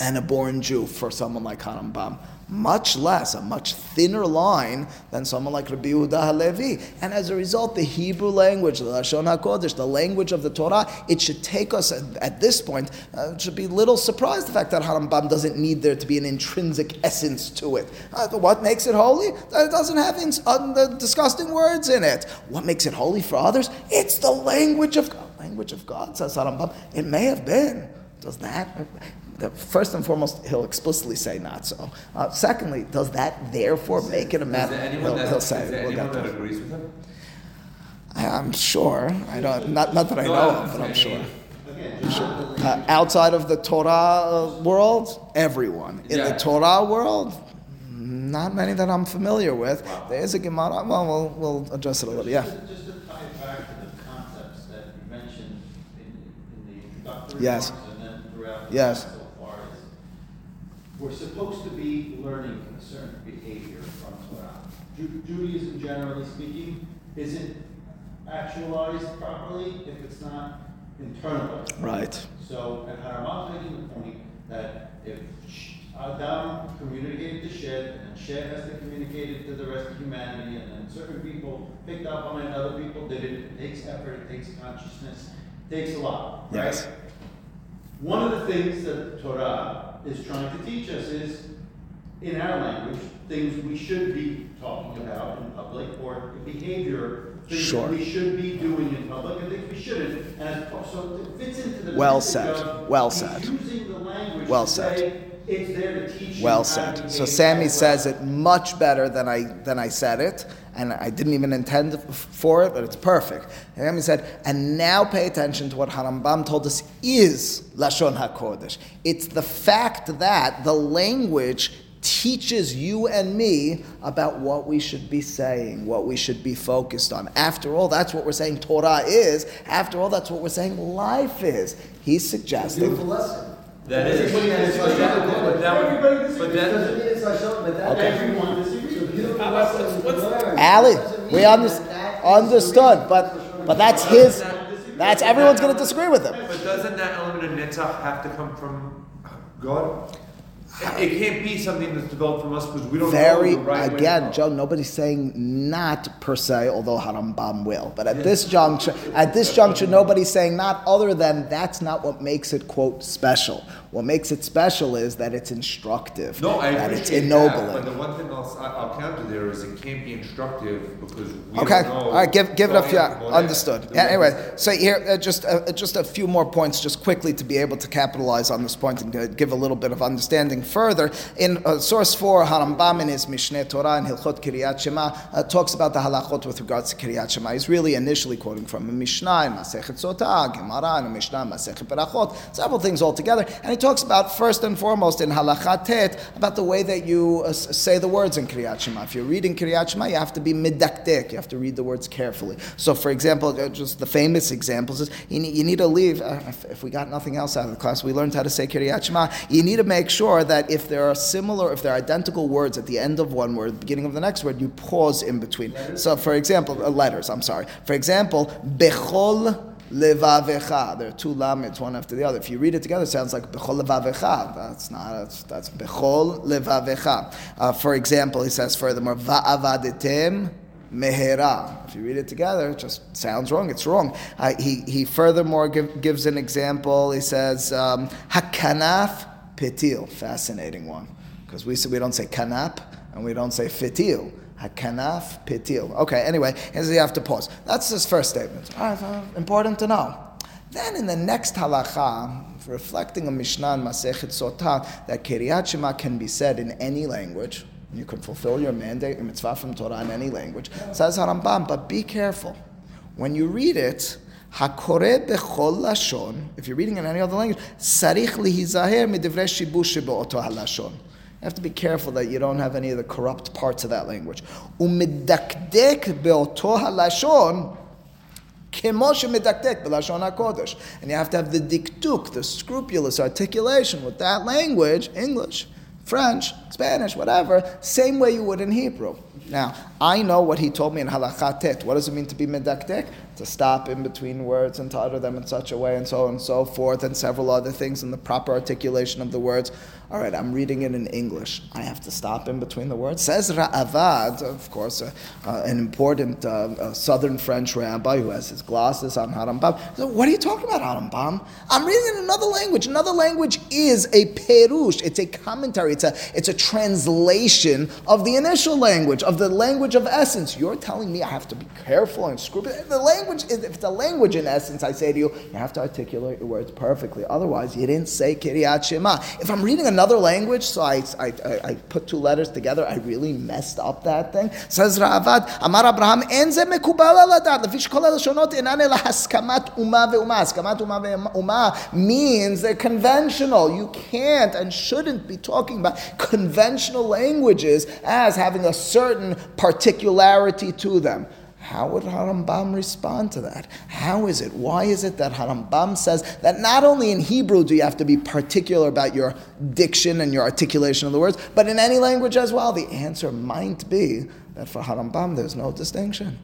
and a born Jew for someone like Harambam? Much less, a much thinner line than someone like Rabbi Yehuda Halevi. And as a result, the Hebrew language, the Lashon HaKodesh, the language of the Torah, it should take us at, at this point, uh, should be little surprised the fact that Harambam doesn't need there to be an intrinsic essence to it. Uh, what makes it holy? It doesn't have ins- uh, disgusting words in it. What makes it holy for others? It's the language of God. Language of God, says Harambam. It may have been. Does that First and foremost, he'll explicitly say not so. Uh, secondly, does that therefore make it a matter? Is there anyone, he'll, that, he'll say, is there we'll anyone get that agrees with him? I, am sure. I don't. Not, not that I No, know I'm of, but I'm sure. Again, Uh, outside of the Torah uh, world, everyone. In Yeah. the Torah world, not many that I'm familiar with. There is a Gemara. Well, we'll, we'll address it a little. Yeah. Just to- Just to tie it back to the concepts that you mentioned in, in the introductory Yes. and then throughout the Yes. class so far is, we're supposed to be learning a certain behavior from Torah. Ju- Judaism, generally speaking, isn't actualized properly if it's not internalized. Right. So, and Harambam making the point that if Adam communicated to Shet, and then Shet has to communicate it to the rest of humanity, and then certain people picked up on it, other people did it, it takes effort, it takes consciousness, it takes a lot, right? Yes. One of the things that Torah is trying to teach us is, in our language, things we should be talking about in public, or behavior, things Sure. we should be doing in public, and things we shouldn't. And so it fits into the Well said. of Well said. using the language Well said. It's there to teach Well said. So Sammy says it much better than I than I said it, and I didn't even intend for it, but it's perfect. Sammy said, and now pay attention to what Harambam told us is lashon hakodesh. It's the fact that the language teaches you and me about what we should be saying, what we should be focused on. After all, that's what we're saying Torah is. After all, that's what we're saying life is. He's suggesting. Beautiful lesson. That is. Everybody has But that- Lashon but that But that, Doesn't mean it's Lashon, but that. Okay. Everyone disagrees. So with you it. don't Uh, what's- to what's- learn. Ali, we mean under, that that is the understood, but but that's his. That's everyone's going to disagree with him. But doesn't that element of netzach have to come from God? It, can't be something that's developed from us because we don't Very know the right again. Joe. Nobody's saying not per se, although Harambam will. But at this juncture, at this juncture, nobody's saying not other than that's not what makes it quote special. What makes it special is that it's instructive, No, I that it's appreciate that, ennobling. but the one thing I'll, I'll counter there is it can't be instructive because we Okay, don't know. all right, give, give it a few, going understood. Yeah, anyway, so here, uh, just, uh, just a few more points, just quickly to be able to capitalize on this point and uh, give a little bit of understanding further. In uh, source 4, Harambam in his Mishneh Torah and Hilchot Kiryat Shema uh, talks about the halachot with regards to Kiryat Shema. He's really initially quoting from a Mishnah in Masechet Sotah, Gemara in a Mishnah in Masechet Berachot, several things all together. And he talks about, first and foremost, in Halachat Tet, about the way that you uh, say the words in Kiryat Shema. If you're reading Kiryat Shema, you have to be midakdek. You have to read the words carefully. So, for example, uh, just the famous examples is you need, you need to leave. Uh, if, if we got nothing else out of the class, we learned how to say Kiryat Shema. You need to make sure that if there are similar, if there are identical words at the end of one word, beginning of the next word, you pause in between. So, for example, uh, letters. I'm sorry. For example, bechol. Levavecha. There are two lamets, one after the other. If you read it together, it sounds like bechol levavecha. That's not. That's, that's bechol levavecha. Uh, for example, he says furthermore, va'avadetem mehera. If you read it together, it just sounds wrong. It's wrong. Uh, he, he furthermore give, gives an example. He says um, hakanaf petil. Fascinating one, because we we don't say kanap and we don't say fitil. Hakanaf pitil. Okay, anyway, here's you have to pause. That's his first statement. Right, uh, important to know. Then in the next halacha, reflecting a Mishnah in Masechet Sotah, that Kiryat Shema can be said in any language. You can fulfill your mandate, your mitzvah from Torah in any language. Says Harambam, but be careful. When you read it, Hakore bechol lashon, if you're reading in any other language, sarich lihizaher midivrei shibush shebe'oto halashon. You have to be careful that you don't have any of the corrupt parts of that language. Umidakdek be'oto and you have to have the diktuk, the scrupulous articulation with that language, English, French, Spanish, whatever, same way you would in Hebrew. Now, I know what he told me in halachatet. What does it mean to be medakdek? To stop in between words and to utter them in such a way and so on and so forth, and several other things and the proper articulation of the words. All right, I'm reading it in English. I have to stop in between the words. Says Ra'avad, of course, uh, uh, an important uh, southern French rabbi who has his glasses on Harambam. So what are you talking about, Harambam? I'm reading in another language. Another language is a perush. It's a commentary. It's a it's a translation of the initial language, of the language of essence. You're telling me I have to be careful and scrupulous. The language, if it's a language in essence, I say to you, you have to articulate your words perfectly. Otherwise, you didn't say Kiryat Shema. If I'm reading another language, so I, I, I, put two letters together, I really messed up that thing. Says Ravad, Amar Abraham, Enze Mekubala The fish Kol shonot enane Lahaskamat Uma Ve'uma. Haskamat Uma Ve'uma means they're conventional. You can't and shouldn't be talking about conventional languages as having a certain particularity to them. How would Harambam respond to that? How is it? Why is it that Harambam says that not only in Hebrew do you have to be particular about your diction and your articulation of the words, but in any language as well? The answer might be that for Harambam there's no distinction.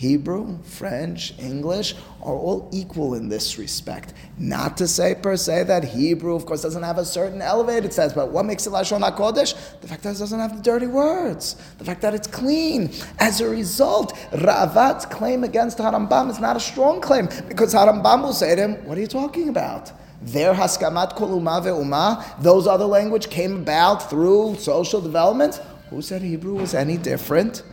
Hebrew, French, English are all equal in this respect. Not to say per se that Hebrew, of course, doesn't have a certain elevated sense, but what makes it Lashon HaKodesh? The fact that it doesn't have the dirty words, the fact that it's clean. As a result, Ravad's claim against Harambam is not a strong claim, because Harambam will say to him, What are you talking about? Their haskamat kol uma those other language came about through social development. Who said Hebrew was any different?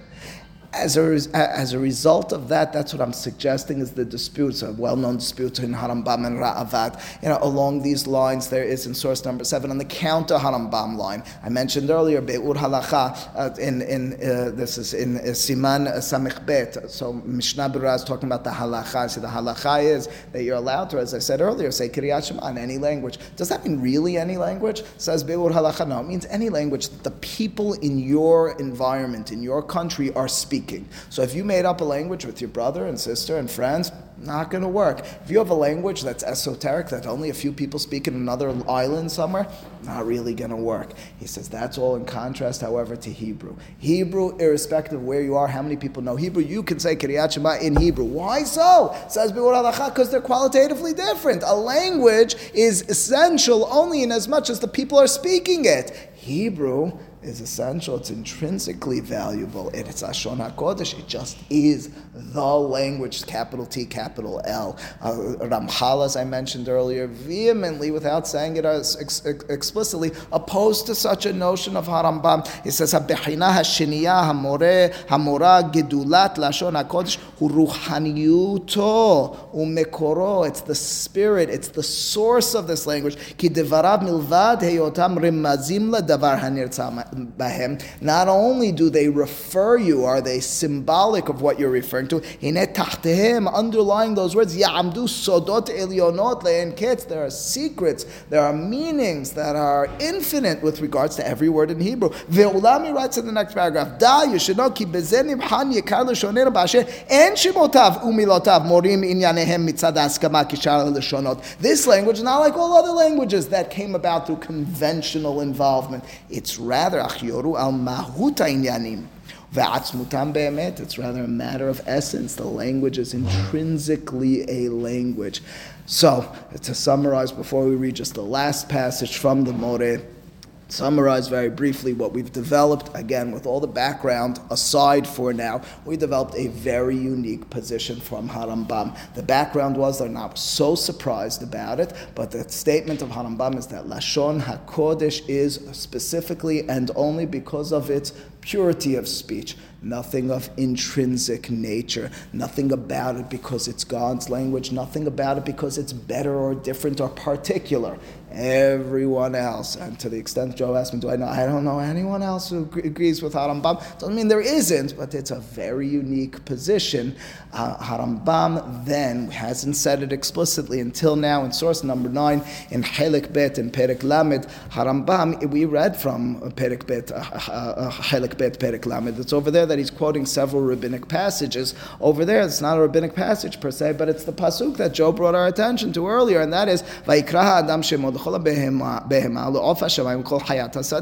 As a, as a result of that, that's what I'm suggesting is the disputes, a well-known dispute between Harambam and Ra'avad. You know, along these lines, there is in source number seven on the counter Harambam line. I mentioned earlier Be'ur Halacha uh, in in uh, this is in uh, Siman uh, Samich Bet. So Mishnah Berurah is talking about the halacha. So the halacha is that you're allowed to, as I said earlier, say Kiryat Shema in any language. Does that mean really any language? Says Be'ur Halacha. No, it means any language that the people in your environment, in your country, are speaking. Speaking. So if you made up a language with your brother and sister and friends, not going to work. If you have a language that's esoteric, that only a few people speak in another island somewhere, not really going to work. He says that's all in contrast, however, to Hebrew. Hebrew, irrespective of where you are, how many people know Hebrew, you can say Kiryat Shema in Hebrew. Why so? Says because they're qualitatively different. A language is essential only in as much as the people are speaking it. Hebrew is essential. It's intrinsically valuable. it's Lashon HaKodesh. It just is the language, capital T, capital L. Uh, Ramchal, as I mentioned earlier, vehemently, without saying it ex- explicitly, opposed to such a notion of Harambam. He says, "Habechina hashiniya hamore hamora gedulat lashon hakodesh ruhaniyuto umekoro." It's the spirit. It's the source of this language. Ki devarav milvad heyotam rimazim davar Not only do they refer you, are they symbolic of what you're referring to? Underlying those words, Ya'amdu sodot elionot le'en There are secrets, there are meanings that are infinite with regards to every word in Hebrew. Ve'ulami writes in the next paragraph, Da, you should know, ki bezenim han yekar l'shonenu b'asher en shimotav umilotav morim inyanehem mitzad askama kishar l'shonot. This language, not like all other languages that came about through conventional involvement. It's rather achyoru al inyanim. It's rather a matter of essence. The language is intrinsically a language. So, to summarize before we read just the last passage from the More, summarize very briefly what we've developed again with all the background aside for now we developed a very unique position from harambam. The background was they're not so surprised about it but the statement of harambam is that lashon hakodesh is specifically and only because of its purity of speech nothing of intrinsic nature, nothing about it because it's God's language, nothing about it because it's better or different or particular everyone else. And to the extent Joe asked me, do I know? I don't know anyone else who agrees with Harambam. Doesn't mean there isn't, but it's a very unique position. Uh, Harambam then hasn't said it explicitly until now in source number nine in Helik Bet and Perik Lamed. Harambam, we read from Perik Bet, uh, uh, uh, Bet, Perik Lamed. It's over there that he's quoting several rabbinic passages. Over there, it's not a rabbinic passage per se, but it's the pasuk that Joe brought our attention to earlier, and that is Vaikra Adam Shemod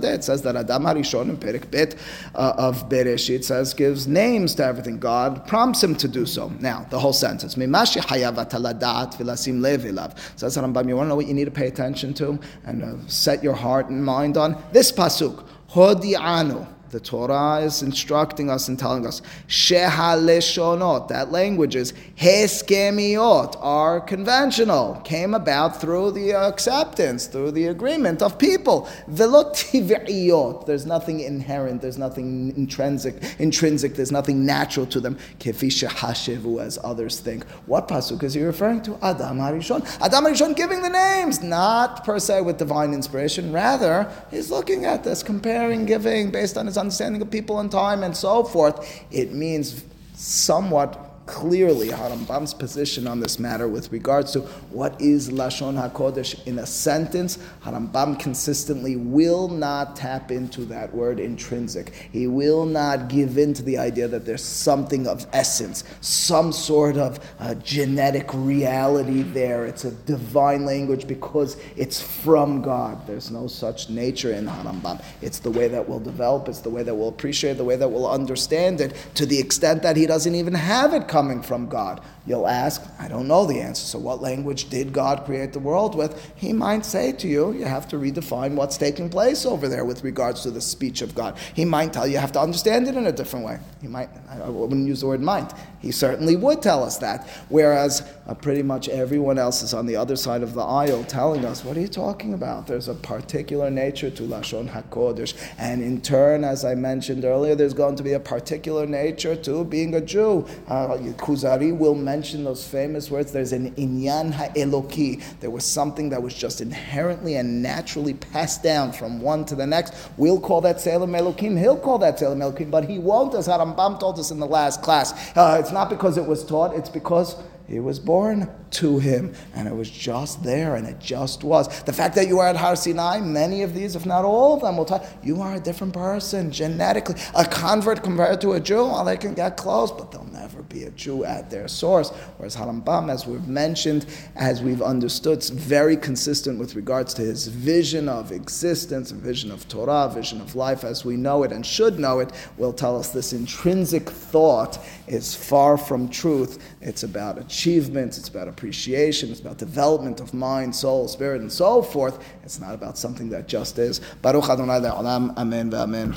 it says that Adam Harishon in Perik Bet uh, of Bereshit says gives names to everything. God prompts him to do so. Now, the whole sentence. Mimashi hayavat aladat vilasim levilav. Says Rambam, you want to know what you need to pay attention to and uh, set your heart and mind on? This pasuk. Hodi'anu. The Torah is instructing us and telling us, Shehaleshonot, that languages, Heskemiot, are conventional, came about through the acceptance, through the agreement of people. Velotiviot, there's nothing inherent, there's nothing intrinsic, intrinsic, there's nothing natural to them. Kefisha Hashevu, as others think. What pasuk is he referring to? Adam Harishon. Adam Harishon giving the names, not per se with divine inspiration, rather, he's looking at this, comparing, giving based on his understanding of people and time and so forth, it means somewhat clearly Harambam's position on this matter with regards to what is Lashon HaKodesh in a sentence. Harambam consistently will not tap into that word intrinsic. He will not give in to the idea that there's something of essence, some sort of uh, genetic reality there. It's a divine language because it's from God. There's no such nature in Harambam. It's the way that we'll develop, it's the way that we'll appreciate, the way that we'll understand it, to the extent that he doesn't even have it coming from God. You'll ask, I don't know the answer. So, what language did God create the world with? He might say to you, you have to redefine what's taking place over there with regards to the speech of God. He might tell you, you have to understand it in a different way. He might, I wouldn't use the word might. He certainly would tell us that. Whereas uh, pretty much everyone else is on the other side of the aisle telling us, what are you talking about? There's a particular nature to Lashon HaKodesh. And in turn, as I mentioned earlier, there's going to be a particular nature to being a Jew. Uh, Kuzari will mention mention those famous words, there's an inyan ha'eloki. There was something that was just inherently and naturally passed down from one to the next. We'll call that Tselem Elokim. He'll call that Tselem Elokim, but he won't, as Harambam told us in the last class. Uh, it's not because it was taught, it's because He was born to him, and it was just there, and it just was. The fact that you are at Har Sinai, many of these, if not all of them, will tell you are a different person genetically. A convert compared to a Jew, well, they can get close, but they'll never be a Jew at their source. Whereas Harambam, as we've mentioned, as we've understood, very consistent with regards to his vision of existence, vision of Torah, vision of life as we know it and should know it, will tell us this intrinsic thought is far from truth. It's about achievements, it's about appreciation, it's about development of mind, soul, spirit, and so forth. It's not about something that just is. Baruch Adonai amen v'amen.